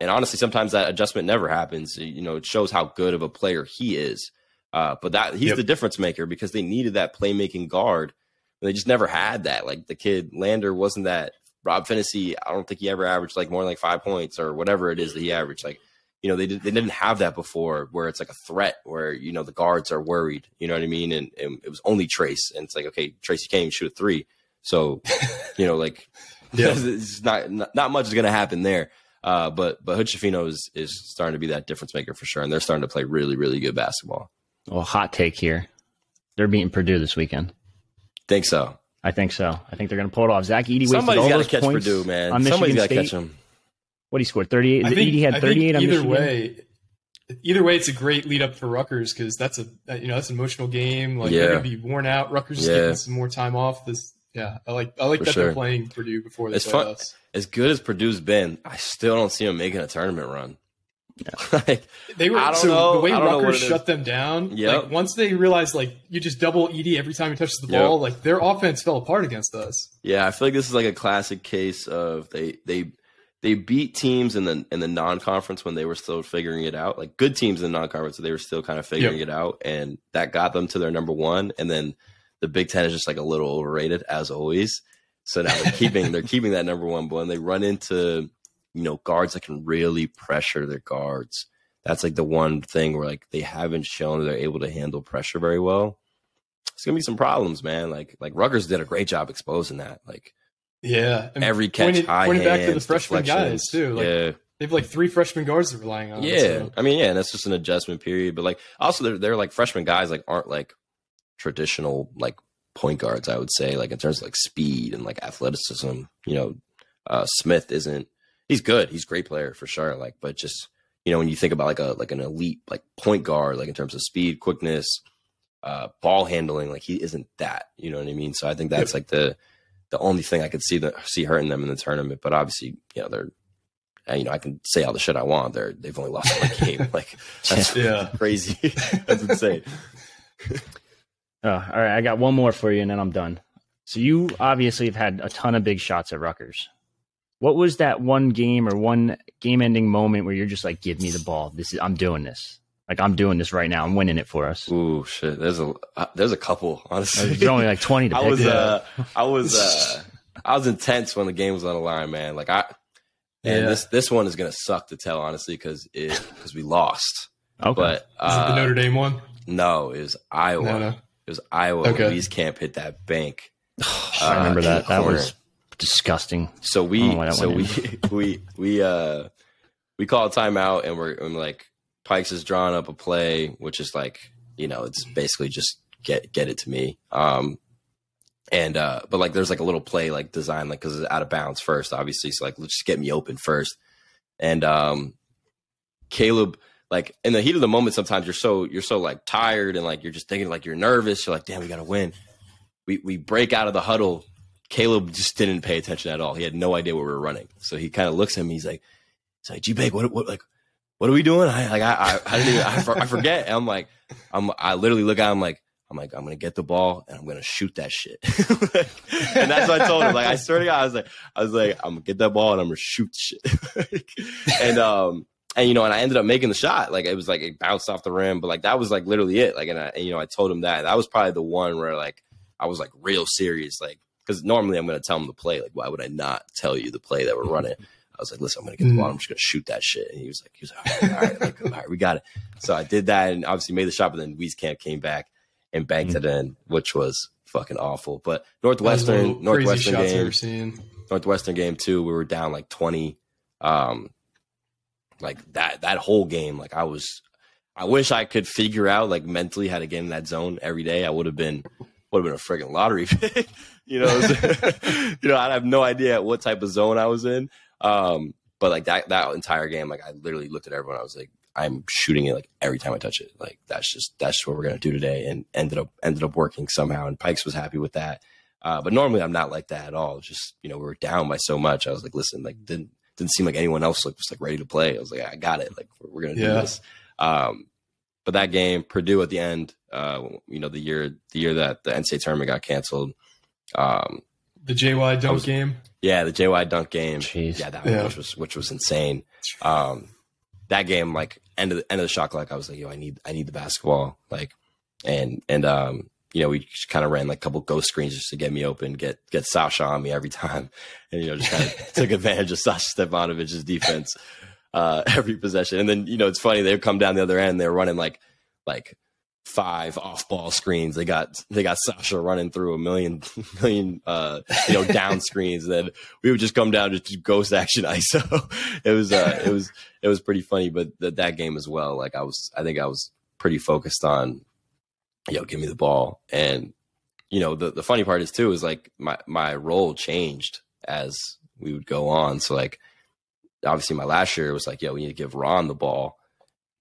and honestly, sometimes that adjustment never happens. You know, it shows how good of a player he is. Uh, but that he's yep. the difference maker because they needed that playmaking guard. They just never had that. Like the kid Lander wasn't that Rob Phinisee, I don't think he ever averaged like more than like five points or whatever it is that he averaged. Like, you know, they did, they didn't have that before where it's like a threat where, you know, the guards are worried, you know what I mean? And, and it was only Trayce, And it's like, okay, Tracy can't even shoot a three. So, you know, like, yeah. it's not, not, not much is going to happen there. Uh, but, but Hood-Schifino is, is starting to be that difference maker for sure. And they're starting to play really, really good basketball. Well, hot take here. They're beating Purdue this weekend. Think so. I think so. I think they're going to pull it off. Zach Edey Somebody's got to catch points Purdue, man. On Somebody's got to catch him. What he scored? Thirty eight. Edey had thirty eight. Either way, either way, it's a great lead up for Rutgers because that's a you know that's an emotional game. Like yeah. they're going to be worn out. Rutgers is getting some more time off. This yeah, I like I like for that sure. they're playing Purdue before they it's play fun. us. As good as Purdue's been, I still don't see them making a tournament run. Yeah. like, they were so know. the way Rutgers shut them down. Yeah. Like once they realized like you just double Edey every time he touches the ball, yep. like their offense fell apart against us. Yeah, I feel like this is like a classic case of they they they beat teams in the in the non conference when they were still figuring it out. Like good teams in non conference, they were still kind of figuring yep. it out, and that got them to their number one. And then the Big Ten is just like a little overrated as always. So now they're keeping they're keeping that number one. But when they run into you know, guards that can really pressure their guards. That's like the one thing where like they haven't shown they're able to handle pressure very well. It's gonna be some problems, man. Like like Rutgers did a great job exposing that. Like yeah, and every catch pointed, high pointed hands, back to the freshman guys too. Like, yeah. They have like three freshman guards they're relying on. Yeah, so. I mean, yeah, and that's just an adjustment period. But like, also, they're they're like freshman guys like aren't like traditional like point guards. I would say like in terms of like speed and like athleticism. You know, uh, Smith isn't he's good. He's a great player for sure. Like, but just you know, when you think about like a like an elite like point guard, like in terms of speed, quickness, uh, ball handling, like he isn't that. You know what I mean? So I think that's like the the only thing I could see that see hurting them in the tournament. But obviously, you know, they're you know, I can say all the shit I want. They're they've only lost one game. Like that's yeah. crazy. that's insane. Oh, all right, I got one more for you, and then I'm done. So you obviously have had a ton of big shots at Rutgers. What was that one game or one game ending moment where you're just like, give me the ball. This is I'm doing this. Like I'm doing this right now. I'm winning it for us. Ooh, shit. There's a uh, there's a couple. Honestly, there's only like 20 to I was uh, I was uh, I was intense when the game was on the line, man. Like I and yeah. this this one is gonna suck to tell, honestly, because it because we lost. Okay. But uh, the Notre Dame one? No, it was Iowa. No, no. It was Iowa. Okay. Wieskamp hit that bank. I remember that. That was disgusting. So we so we we we uh we call a timeout and we're and like Pikes is drawing up a play, which is like you know it's basically just get get it to me. Um, and uh, but like there's like a little play like design like because it's out of bounds first, obviously. So like let's just get me open first. And um, Caleb like in the heat of the moment, sometimes you're so you're so like tired and like you're just thinking like you're nervous. You're like, damn, we gotta win. We we break out of the huddle Caleb just didn't pay attention at all. He had no idea where we were running. So he kind of looks at me. He's like, he's like, G-Bake, what, what, like, what are we doing? I like, I, I, I didn't even, I, I forget. And I'm like, I'm, I literally look at him like, I'm like, I'm gonna get the ball and I'm gonna shoot that shit. and that's what I told him. Like, I swear to God, I was like, I was like, I'm gonna get that ball and I'm gonna shoot shit. and um, and you know, and I ended up making the shot. Like it was like it bounced off the rim, but like that was like literally it. Like, and I, and, you know, I told him that. That was probably the one where like I was like real serious. Like because normally I'm going to tell him the play. Like, why would I not tell you the play that we're running? I was like, listen, I'm going to get the ball. I'm just going to shoot that shit. And he was like, he was like, all right, all right, like, all right, we got it. So I did that and obviously made the shot, but then Wieskamp came back and banked mm-hmm. it in, which was fucking awful. But Northwestern, Northwestern game, Northwestern game too, we were down like 20. Um, like that, that whole game, like I was, I wish I could figure out like mentally how to get in that zone every day. I would have been would have been a freaking lottery pick. you know, you know, I have no idea what type of zone I was in. Um, but like that that entire game, like I literally looked at everyone. I was like, I'm shooting it like every time I touch it. Like that's just that's just what we're gonna do today, and ended up ended up working somehow. And Pikes was happy with that. Uh, but normally I'm not like that at all. Just you know, we were down by so much. I was like, listen, like didn't didn't seem like anyone else like, was like ready to play. I was like, I got it. Like we're, we're gonna do this. Um, but that game, Purdue at the end, uh, you know, the year the year that the NCAA tournament got canceled. Um, the JY dunk was, game. Yeah, the JY dunk game. Jeez. Yeah, that yeah. which was which was insane. Um, that game, like end of the end of the shot clock, I was like, yo, I need I need the basketball. Like, and and um, you know, we just kind of ran like a couple ghost screens just to get me open, get get Sasha on me every time, and you know, just kind of took advantage of Sasha Stefanovic's defense uh, every possession. And then you know, it's funny they would come down the other end, they're running like like five off ball screens. They got they got Sasha running through a million million uh, you know down screens. And then we would just come down to just ghost action ISO. it was uh, it was it was pretty funny. But that that game as well. Like I was I think I was pretty focused on know give me the ball and you know the the funny part is too is like my my role changed as we would go on. So like obviously my last year was like yo we need to give Ron the ball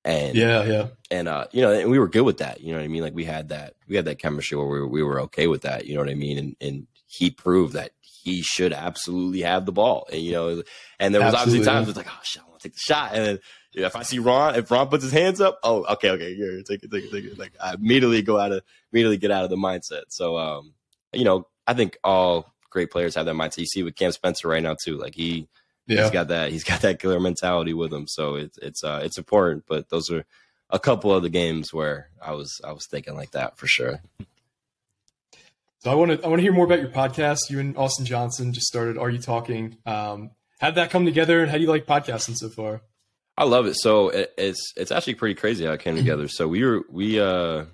and yeah, yeah, and uh, you know, and we were good with that. You know what I mean? Like we had that, we had that chemistry where we were, we were okay with that. You know what I mean? And and he proved that he should absolutely have the ball. And you know, and there was absolutely, obviously times it's like, oh shit, I want to take the shot. And then if I see Ron, if Ron puts his hands up, oh, okay, okay, here, take it, take it, take it. Like I immediately go out of, immediately get out of the mindset. So, um, you know, I think all great players have that mindset. You see with Cam Spencer right now too. Like he yeah. he's got that he's got that killer mentality with him. So it's it's uh it's important. But those are a couple of the games where I was I was thinking like that for sure. So I want to I want to hear more about your podcast. You and Austin Johnson just started. Are you talking? Um, how did that come together, and how do you like podcasting so far? I love it. So it, it's it's actually pretty crazy how it came together. So we were we uh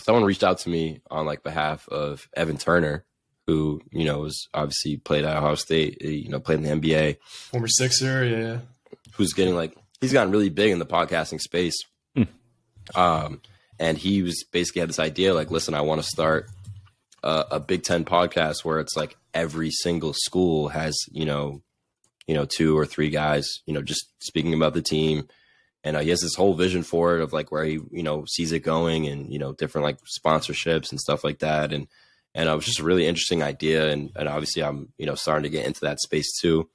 someone reached out to me on like behalf of Evan Turner, who you know was obviously played at Ohio State, eh, you know, played in the NBA, former Sixer, yeah, who's getting like he's gotten really big in the podcasting space. Mm. Um, and he was basically had this idea like, listen, I want to start a, a Big Ten podcast where it's like every single school has you know, you know, two or three guys, you know, just speaking about the team. And uh, he has this whole vision for it of like where he, you know, sees it going and, you know, different like sponsorships and stuff like that. And, and it was just a really interesting idea. And, and obviously, I'm you know starting to get into that space too.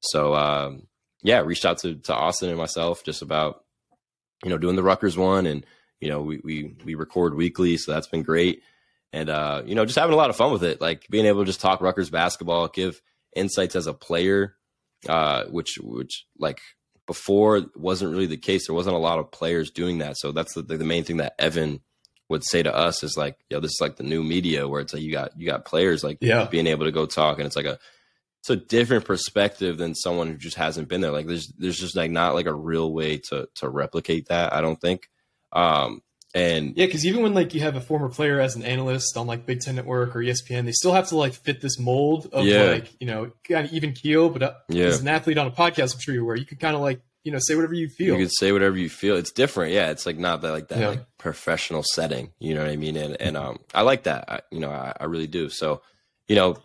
So um, yeah, reached out to to Austin and myself just about you know doing the Rutgers one, and you know we we we record weekly, so that's been great. And uh, you know, just having a lot of fun with it, like being able to just talk Rutgers basketball, give insights as a player, uh, which which like before wasn't really the case. There wasn't a lot of players doing that, so that's the, the main thing that Evan would say to us is like, yo, this is like the new media where it's like you got you got players like yeah. being able to go talk and it's like a it's a different perspective than someone who just hasn't been there. Like there's there's just like not like a real way to to replicate that, I don't think. Um and yeah, because even when like you have a former player as an analyst on like Big Ten Network or ESPN, they still have to like fit this mold of yeah. like you know kind of even keel. But uh, yeah. as an athlete on a podcast, I'm sure you're aware you can kind of like you know say whatever you feel. You can say whatever you feel. It's different, yeah. It's like not that like that yeah. like professional setting. You know what I mean? And and um, I like that. I, you know, I, I really do. So, you know,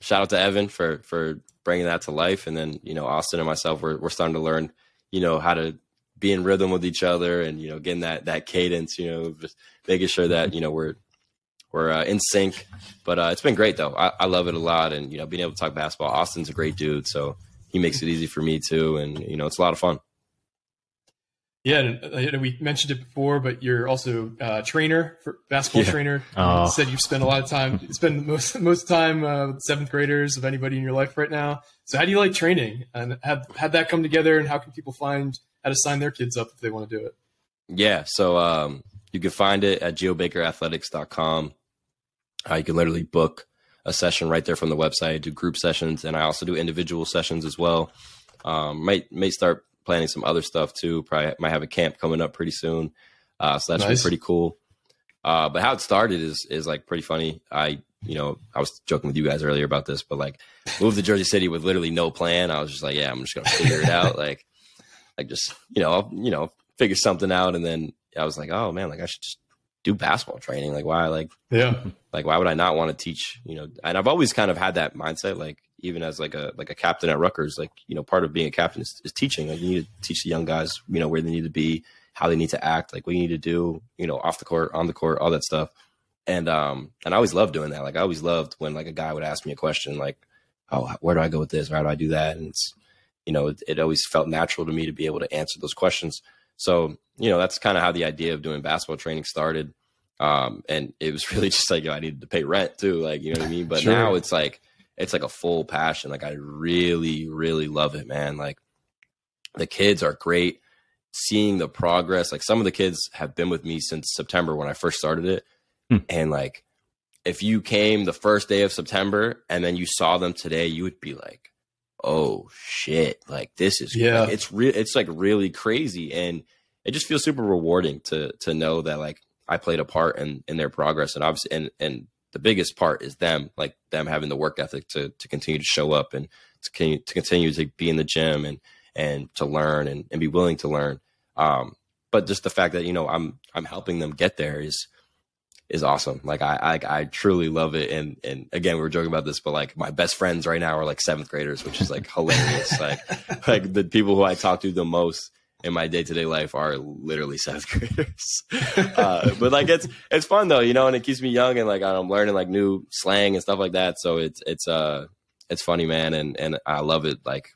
shout out to Evan for for bringing that to life, and then you know Austin and myself we're we're starting to learn, you know, how to be in rhythm with each other, and you know, getting that that cadence. You know, just making sure that you know we're we're uh, in sync. But uh, it's been great though. I, I love it a lot, and you know, being able to talk basketball. Austin's a great dude, so he makes it easy for me too, and you know it's a lot of fun. Yeah, and we mentioned it before, but you're also a trainer for basketball yeah. trainer. Oh. You said you've spent a lot of time, spend most most time uh, with seventh graders of anybody in your life right now. So how do you like training, and have had that come together, and how can people find how to sign their kids up if they want to do it? Yeah, so um, you can find it at geobakerathletics.com. Uh, you can literally book a session right there from the website. I do group sessions, and I also do individual sessions as well. Um, might may start planning some other stuff too. Probably might have a camp coming up pretty soon, uh, so that's nice. pretty cool. Uh, but how it started is is like pretty funny. I you know I was joking with you guys earlier about this, but like moved to Jersey City with literally no plan. I was just like, yeah, I'm just gonna figure it out. Like like just you know I'll, you know figure something out. And then I was like, oh man, like I should just do basketball training. Like why, like, yeah, like why would I not want to teach? You know, and I've always kind of had that mindset, like even as like a like a captain at Rutgers, like you know, part of being a captain is, is teaching. Like you need to teach the young guys, you know, where they need to be, how they need to act, like what you need to do, you know, off the court, on the court, all that stuff. And um, and I always loved doing that. Like I always loved when like a guy would ask me a question, like, oh, where do I go with this? Or how do I do that? And it's, you know, it, it always felt natural to me to be able to answer those questions. So, you know, that's kind of how the idea of doing basketball training started. Um, and it was really just like, you know, I needed to pay rent too. Like, you know what I mean? But sure. now it's like, it's like a full passion. Like I really, really love it, man. Like the kids are great. Seeing the progress, like some of the kids have been with me since September when I first started it. Hmm. And like, if you came the first day of September and then you saw them today, you would be like, "Oh shit! Like this is yeah, like, it's real. It's like really crazy, and it just feels super rewarding to to know that like I played a part in in their progress, and obviously, and and the biggest part is them, like them having the work ethic to to continue to show up and to continue to continue to be in the gym and and to learn and, and be willing to learn. Um, but just the fact that you know I'm I'm helping them get there is is awesome. Like I, I, I truly love it. And and again, we were joking about this, but like my best friends right now are like seventh graders, which is like hilarious. like like the people who I talk to the most in my day to day life are literally seventh graders. uh, but like it's it's fun though, you know, and it keeps me young and like I'm learning like new slang and stuff like that. So it's it's uh it's funny, man, and and I love it. Like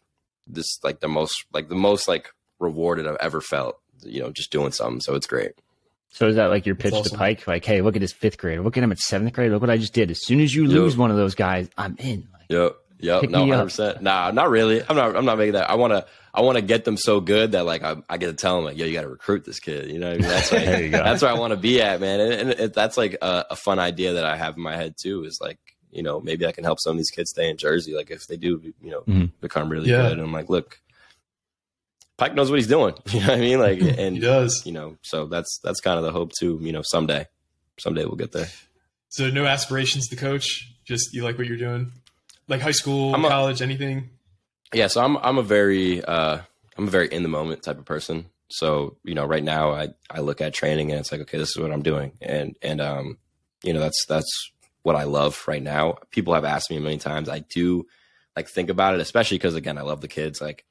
this, like the most like the most like rewarded I've ever felt. You know, just doing something. So it's great. So is that like your pitch awesome. to Pike? Like, hey, look at this fifth grade. Look at him at seventh grade. Look what I just did. As soon as you lose one of those guys, I'm in. Like, yep. Yep. No, hundred percent. Nah, not really. I'm not. I'm not making that. I want to. I want to get them so good that like I, I get to tell them like, yo, you got to recruit this kid. You know, I mean? that's like, that's where I want to be at, man. And, and it, that's like a, a, fun idea that I have in my head too. Is like, you know, maybe I can help some of these kids stay in Jersey. Like if they do, you know, mm-hmm. become really yeah. good. And I'm like, look, Pike knows what he's doing. You know what I mean? Like, and he does. You know, so that's that's kind of the hope too. You know, someday, someday we'll get there. So no aspirations to coach. Just you like what you're doing, like high school, I'm college, a, anything. Yeah, so I'm I'm a very uh, I'm a very in the moment type of person. So you know, right now I I look at training and it's like, okay, this is what I'm doing, and and um, you know, that's that's what I love right now. People have asked me a million times. I do like think about it, especially because again, I love the kids. Like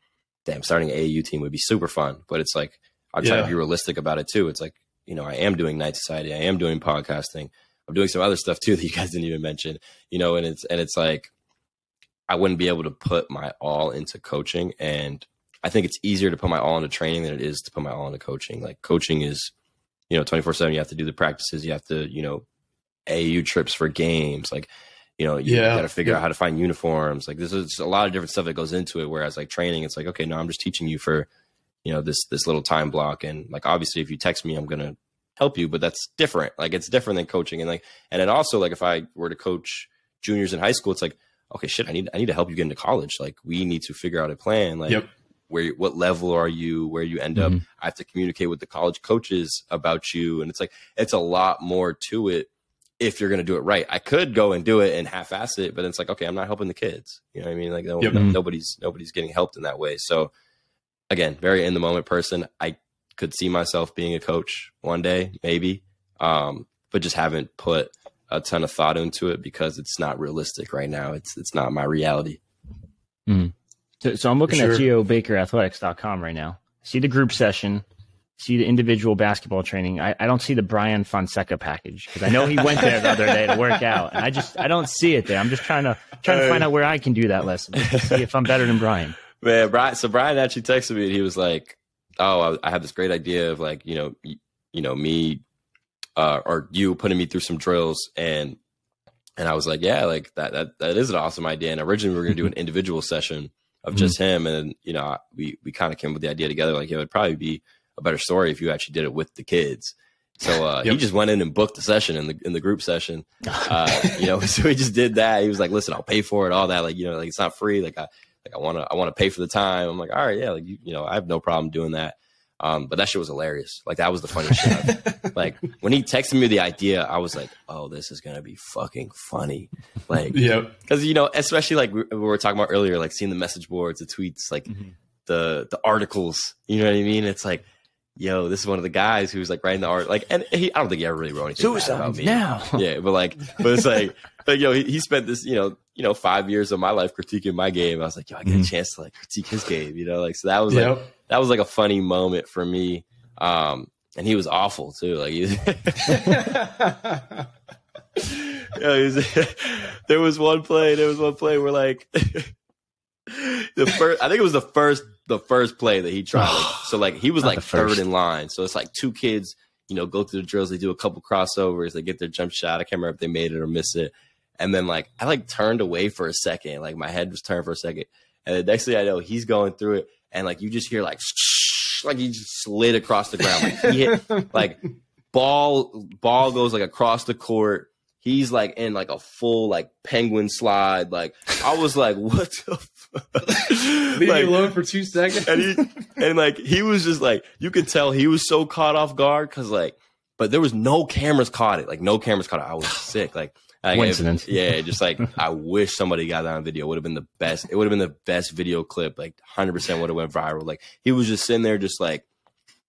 damn, starting an AAU team would be super fun. But it's like I'm trying yeah. to be realistic about it too. It's like you know, I am doing Knight Society, I am doing podcasting, I'm doing some other stuff too that you guys didn't even mention. You know, and it's and it's like I wouldn't be able to put my all into coaching, and I think it's easier to put my all into training than it is to put my all into coaching. Like coaching is, you know, 24 seven. You have to do the practices. You have to, you know, AAU trips for games. Like you know, you yeah. got to figure yeah. out how to find uniforms. Like this is a lot of different stuff that goes into it. Whereas like training, it's like, okay, no, I'm just teaching you for, you know, this, this little time block. And like, obviously if you text me, I'm going to help you, but that's different. Like it's different than coaching. And like, and then also like if I were to coach juniors in high school, it's like, okay, shit, I need, I need to help you get into college. Like we need to figure out a plan. Like, yep. where, what level are you, where you end mm-hmm. up. I have to communicate with the college coaches about you. And it's like, it's a lot more to it if you're going to do it right. I could go and do it and half-ass it, but it's like, okay, I'm not helping the kids. You know what I mean? Like no, yep. no, nobody's nobody's getting helped in that way. So again, very in the moment person. I could see myself being a coach one day, maybe, um, but just haven't put a ton of thought into it because it's not realistic right now. It's it's not my reality. Mm. So, so, I'm looking sure. at geobakerathletics.com right now. See the group session see the individual basketball training. I, I don't see the Brian Fonseca package because I know he went there the other day to work out, and I just I don't see it there. I'm just trying to trying to find out where I can do that lesson, see if I'm better than Brian. Man, Brian. So Brian actually texted me, and he was like, "Oh, I, I have this great idea of like you know you, you know me uh, or you putting me through some drills and." And I was like, yeah, like that, that, that is an awesome idea. And originally we were going to do an individual session of just mm-hmm. him. And, you know, we, we kind of came with the idea together, like, it would probably be a better story if you actually did it with the kids. So uh, yep. he just went in and booked the session in the in the group session. Uh, you know, so he just did that. He was like, "Listen, I'll pay for it, all that. Like, you know, like it's not free. Like, I like I want to I want to pay for the time." I'm like, "All right, yeah, like you, you know, I have no problem doing that." Um, but that shit was hilarious. Like that was the funniest shit. like when he texted me the idea, I was like, "Oh, this is gonna be fucking funny." Like, yeah, because you know, especially like we, we, were talking about earlier, like seeing the message boards, the tweets, like mm-hmm. the the articles. You know what I mean? It's like yo, this is one of the guys who's like writing the art. Like, and he, I don't think he ever really wrote anything bad about me. now. Yeah, but like, but it's like, like yo, he, he spent this, you know, you know, five years of my life critiquing my game. I was like, yo, I get a Mhm. chance to like critique his game, you know, like so that was Yep. like that was like a funny moment for me. Um, and he was awful too. Like, he, Yeah, he was- there was one play. There was one play where like the first. I think it was the first. The first play that he tried. So like he was Not like third in line. So it's like two kids. You know, go through the drills. They do a couple crossovers. They get their jump shot. I can't remember if they made it or missed it. And then like I like turned away for a second. Like my head was turned for a second. And the next thing I know, he's going through it, and like you just hear like shh, like he just slid across the ground. Like he hit like ball ball goes like across the court. He's like in like a full like penguin slide. Like I was like, what the fuck? Leave Like, me alone for two seconds. and he and like he was just like you could tell he was so caught off guard because like but there was no cameras caught it like no cameras caught it i was sick like I- Coincidence. yeah just like i wish somebody got that on video would have been the best it would have been the best video clip like 100% would have went viral like he was just sitting there just like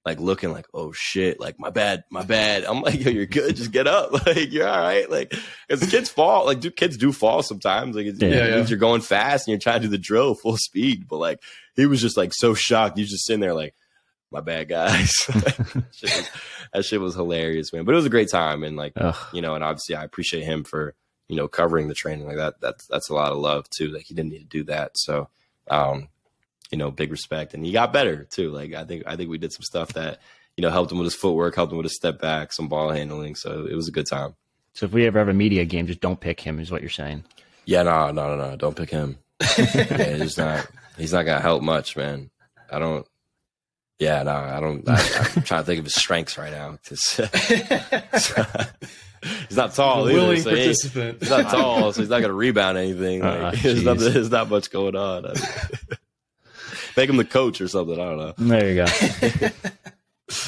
like looking like oh shit like my bad my bad i'm like yo you're good just get up like you're all right like because kids fall like do kids do fall sometimes like it's, Yeah. it Yeah, yeah. you're going fast and you're trying to do the drill full speed but like he was just like so shocked he's just sitting there like my bad guys Shit was- that shit was hilarious man but it was a great time and like Ugh. you know and obviously i appreciate him for you know covering the training like that that's that's a lot of love too like he didn't need to do that so um you know big respect. And he got better too. Like i think i think we did some stuff that you know helped him with his footwork helped him with his step back some ball handling. So it was a good time. So if we ever have a media game, just don't pick him, is what you're saying. yeah no no no no don't pick him. Yeah he's not he's not gonna help much man. I don't yeah no i don't I, i'm trying to think of his strengths right now. 'cause- he's not tall A either, willing so he participant. He's not tall, so he's not going to rebound anything. Like, Uh, there's, not, there's not much going on. I mean, make him the coach or something. I don't know. There you go.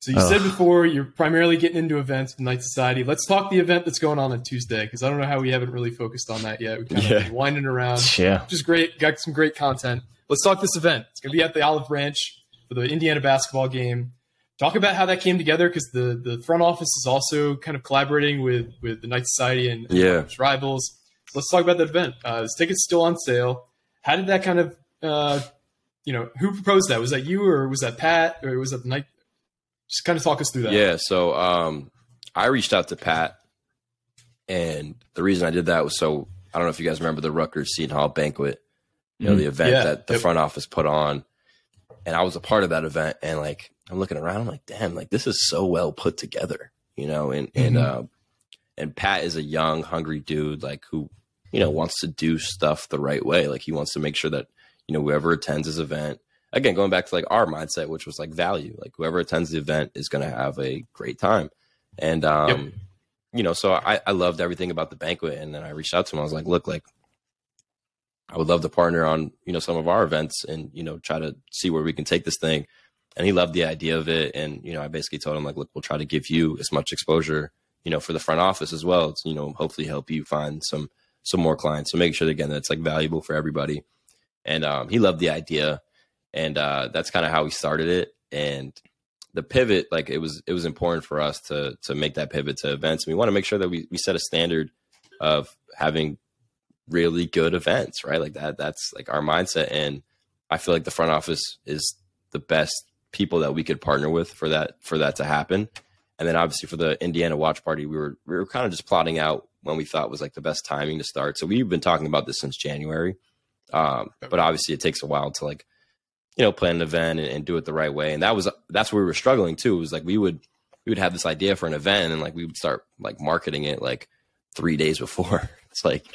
So you said before you're primarily getting into events with Knight Society. Let's talk the event that's going on on Tuesday because I don't know how we haven't really focused on that yet. We kind of Yeah. been winding around, yeah. Just great. Got some great content. Let's talk this event. It's going to be at the Olive Branch for the Indiana basketball game. Talk about how that came together because the the front office is also kind of collaborating with with the Knight Society and Yeah. its rivals. So let's talk about that event. Uh, this ticket's still on sale. How did that kind of uh, you know who proposed that? Was that you or was that Pat or was that the Knight? Just kind of talk us through that. Yeah. So um, I reached out to Pat, and the reason I did that was so I don't know if you guys remember the Rutgers Seton Hall banquet, you know, the event Yeah. that the Yep. front office put on, and I was a part of that event. And like I'm looking around, I'm like, damn, like this is so well put together, you know. And and Mhm. uh, and Pat is a young, hungry dude, like who you know wants to do stuff the right way. Like he wants to make sure that you know whoever attends this event again going back to like our mindset which was like value like whoever attends the event is going to have a great time. And um Yep. you know so I, I loved everything about the banquet and then i reached out to him. I was like look like i would love to partner on you know some of our events and you know try to see where we can take this thing. And he loved the idea of it and you know i basically told him like look we'll try to give you as much exposure you know for the front office as well to you know hopefully help you find some some more clients. So make sure that, again that it's like valuable for everybody and um, he loved the idea. And uh, that's kind of how we started it. And the pivot like it was it was important for us to to make that pivot to events. We want to make sure that we, we set a standard of having really good events right? Like that that's like our mindset. And i feel like the front office is the best people that we could partner with for that for that to happen. And then obviously for the indiana watch party we were we were kind of just plotting out when we thought was like the best timing to start. So we've been talking about this since january um, but obviously it takes a while to like you know plan an event and, and do it the right way. And that was that's where we were struggling too. It was like we would we would have this idea for an event and like we would start like marketing it like three days before. It's like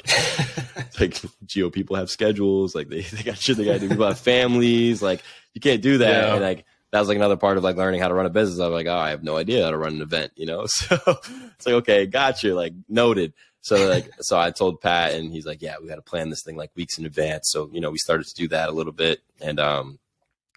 it's like geo people have schedules like they, they got shit they gotta do. People have families like you can't do that. Yeah. and like that was like another part of like learning how to run a business. I was like oh i have no idea how to run an event you know? So it's like okay gotcha like noted so like so i told pat and he's like yeah we got to plan this thing like weeks in advance. So you know we started to do that a little bit and um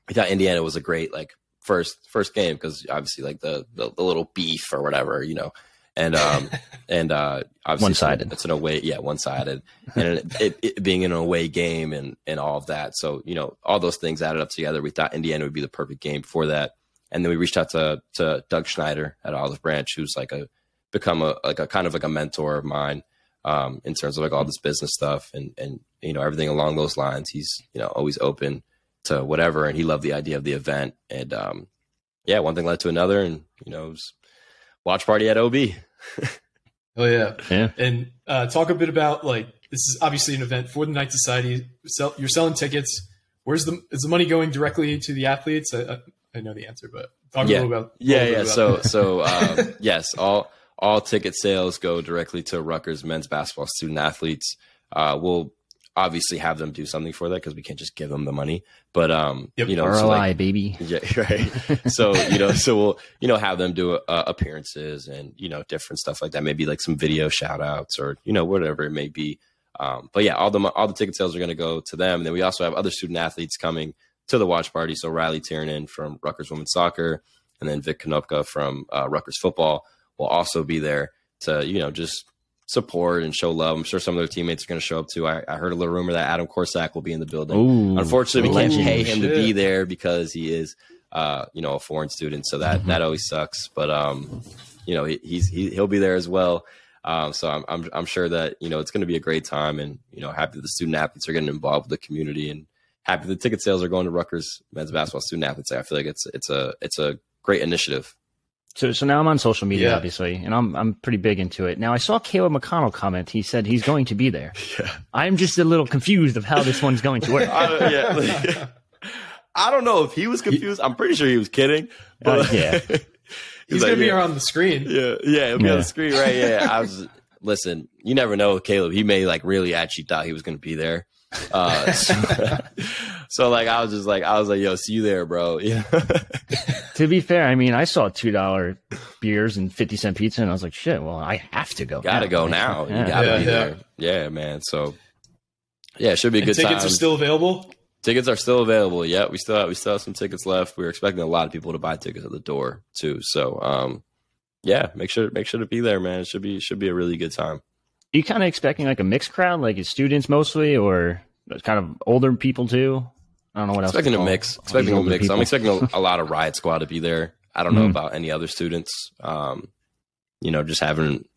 we thought indiana was a great like first first game because obviously like the, the the little beef or whatever you know and um and uh obviously One-sided. it's an away yeah one-sided. And it, it, it being an away game and and all of that so you know all those things added up together we thought indiana would be the perfect game for that. And then we reached out to to Doug Schneider at Olive Branch, who's like a become a like a kind of like a mentor of mine um, in terms of like all this business stuff and and you know everything along those lines. He's you know always open to whatever, and he loved the idea of the event. And um, yeah, one thing led to another, and you know, watch party at OB. oh yeah, yeah. And uh, talk a bit about like this is obviously an event for the Knight Society. Sell, you're selling tickets. Where's the is the money going directly to the athletes? I, I know the answer, but talk yeah. a little about yeah, yeah. About so so um, yes, all all ticket sales go directly to Rutgers men's basketball student athletes. Uh, we'll obviously have them do something for that because we can't just give them the money. But um, yep. you know, ROI, so like, baby. Yeah, right. so you know, so we'll you know have them do uh, appearances and you know different stuff like that. Maybe like some video shout outs or you know whatever it may be. Um, but yeah, all the all the ticket sales are going to go to them. And then we also have other student athletes coming to the watch party. So Riley Tiernan from Rutgers women's soccer, and then Vic Konopka from uh, Rutgers football will also be there to you know just support and show love. I'm sure some of their teammates are going to show up too. I, I, heard a little rumor that Adam Corsack will be in the building. Ooh, Unfortunately, we can't pay him shit. to be there because he is, uh, you know, a foreign student. So that Mm-hmm. that always sucks. But um, you know, he, he's he, he'll be there as well. Um, so I'm, I'm I'm sure that you know it's going to be a great time, and you know, happy that the student athletes are getting involved with the community, and happy the ticket sales are going to Rutgers men's basketball student athletes. I feel like it's it's a it's a great initiative. So, so now I'm on social media, Yeah. obviously, and I'm I'm pretty big into it. Now I saw Caleb McConnell comment. He said he's going to be there. Yeah. I'm just a little confused of how this one's going to work. I, yeah. I don't know if he was confused. I'm pretty sure he was kidding. But Uh, yeah. He's like, going to be yeah. on the screen. Yeah, yeah, it'll be on the screen, right? Yeah, I was. Listen, you never know with Caleb. He may like really actually thought he was going to be there. Uh, so, so, like I was just like I was like, "Yo, see you there, bro." Yeah, to be fair, I mean, I saw two dollar beers and fifty cent pizza, and I was like, shit. Well, I have to go. gotta now. go Like, now. yeah. You gotta Yeah, be yeah. there. Yeah, man. So, yeah, it should be a And good tickets time. are still available. tickets are still available. Yeah, we still have, we still have some tickets left. We are expecting a lot of people to buy tickets at the door too. So, um, yeah, make sure make sure to be there, man. It should be should be a really good time. You kind of expecting like a mixed crowd, like it's students mostly, or kind of older people too? I don't know what else. to expecting a mix. Expecting a mix. people. I'm expecting a, a lot of riot squad to be there. I don't know Mhm. about any other students. Um, you know, just haven't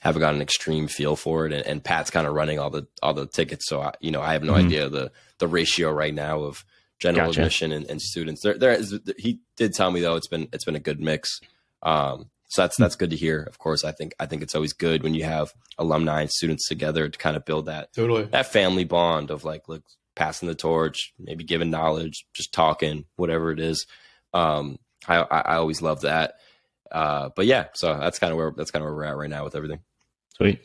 haven't got an extreme feel for it. And, and Pat's kind of running all the all the tickets, so I, you know, I have no Mhm. idea the the ratio right now of general Gotcha. admission and, and students. There, there is. He did tell me though it's been it's been a good mix. Um, so that's that's good to hear. Of course, I think I think it's always good when you have alumni and students together to kind of build that Totally. that family bond of like look passing the torch maybe giving knowledge just talking whatever it is um i i, I always love that uh but yeah so that's kind of where that's kind of where we're at right now with everything Sweet.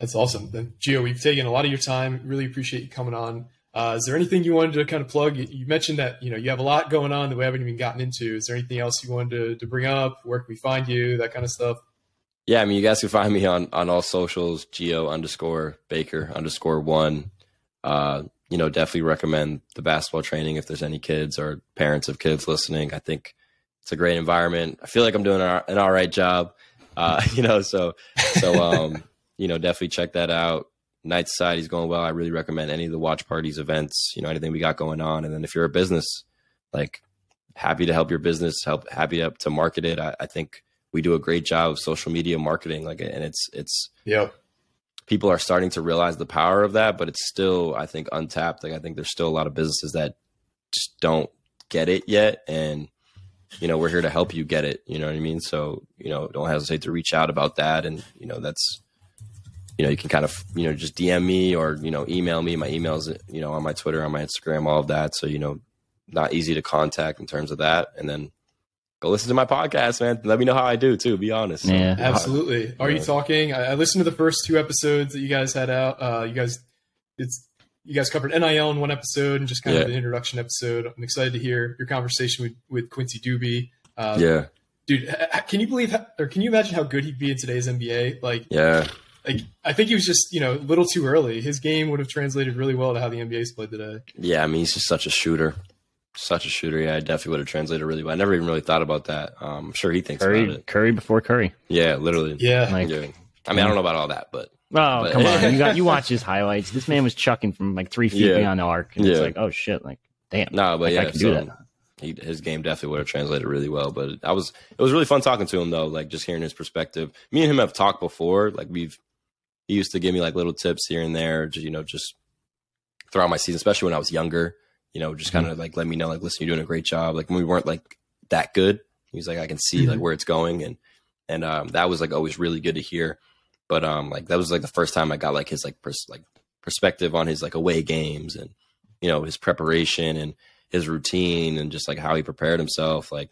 That's awesome. Then, Geo, we've taken a lot of your time. Really appreciate you coming on. Uh, is there anything you wanted to kind of plug? You, mentioned that you know you have a lot going on that we haven't even gotten into. Is there anything else you wanted to, to bring up? Where can we find you? That kind of stuff. yeah i mean you guys can find me on on all socials geo underscore baker underscore one uh you know definitely recommend the basketball training if there's any kids or parents of kids listening i think it's a great environment i feel like i'm doing an all right job uh you know so so um you know definitely check that out Knight Society's going well. I really recommend any of the watch parties events you know anything we got going on. And then if you're a business like happy to help your business help happy to, to market it. I, I think we do a great job of social media marketing like and it's it's yeah. people are starting to realize the power of that but it's still i think untapped. Like i think there's still a lot of businesses that just don't get it yet. And you know we're here to help you get it. You know what i mean? So you know don't hesitate to reach out about that. And you know that's you know you can kind of you know just dm me or you know email me my emails you know on my twitter on my instagram all of that so you know not easy to contact in terms of that and then go listen to my podcast man let me know how i do too be honest So, Yeah. Absolutely. Are you Yeah. talking? I, I listened to the first two episodes that you guys had out. Uh, you guys, it's you guys covered NIL in one episode and just kind of Yeah. an introduction episode. I'm excited to hear your conversation with, with Quincy Douby. Uh, yeah dude, h- h- can you believe or can you imagine how good he'd be in today's NBA? Like, yeah like I think he was just you know a little too early. His game would have translated really well to how the NBA's played today. Yeah, I mean, he's just such a shooter. Such a shooter. Yeah, I definitely would have translated really well. I never even really thought about that. Um, I'm sure he thinks about Curry, it. Curry before Curry. Yeah, literally. Yeah, Like, Yeah. I mean, I don't know about all that, but oh But- come on, you got you watch his highlights. This man was chucking from like three feet Yeah. beyond the arc, and it's like, oh shit, like damn. no, but Like, I can so do that. he, his game definitely would have translated really well. But I was it was really fun talking to him though, like just hearing his perspective. Me and him have talked before. Like we've he used to give me like little tips here and there, just, you know, just throughout my season, especially when I was younger. You know, just kind of mm-hmm. like let me know, like, listen, you're doing a great job. Like when we weren't like that good, he's like, I can see mm-hmm. like where it's going, and and um, that was like always really good to hear. But um, like that was like the first time I got like his like pers- like perspective on his like away games and you know his preparation and his routine and just like how he prepared himself. Like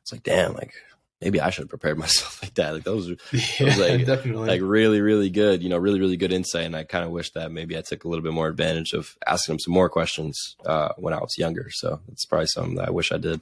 it's like damn, like maybe I should have prepared myself like that. Like those, yeah, those like definitely like really really good. You know, really really good insight. And I kind of wish that maybe I took a little bit more advantage of asking him some more questions uh, when I was younger. So it's probably something that I wish I did.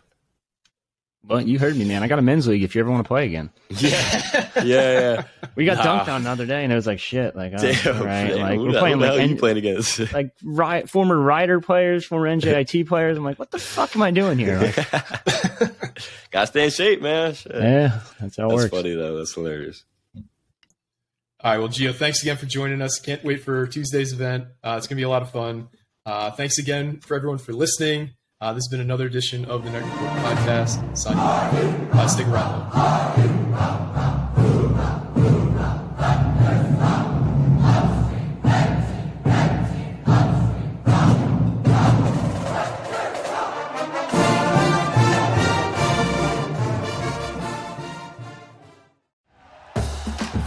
Well, you heard me, man. I got a men's league if you ever want to play again. Yeah, yeah, yeah. we got nah. dunked on the other day, and it was like shit. Like, oh, damn, right, damn. like we're playing like you playing against like right, former Rider players, former NJIT players. I'm like, what the fuck am I doing here? Like, Gotta stay in shape, man. Shit. Yeah, that's how it works. that's works. Funny though. That's hilarious. All right, well, Geo, thanks again for joining us. Can't wait for Tuesday's event. Uh, it's gonna be a lot of fun. Uh, thanks again for everyone for listening. Uh, this has been another edition of the Nerd Report podcast. Signing off. Uh, stick around.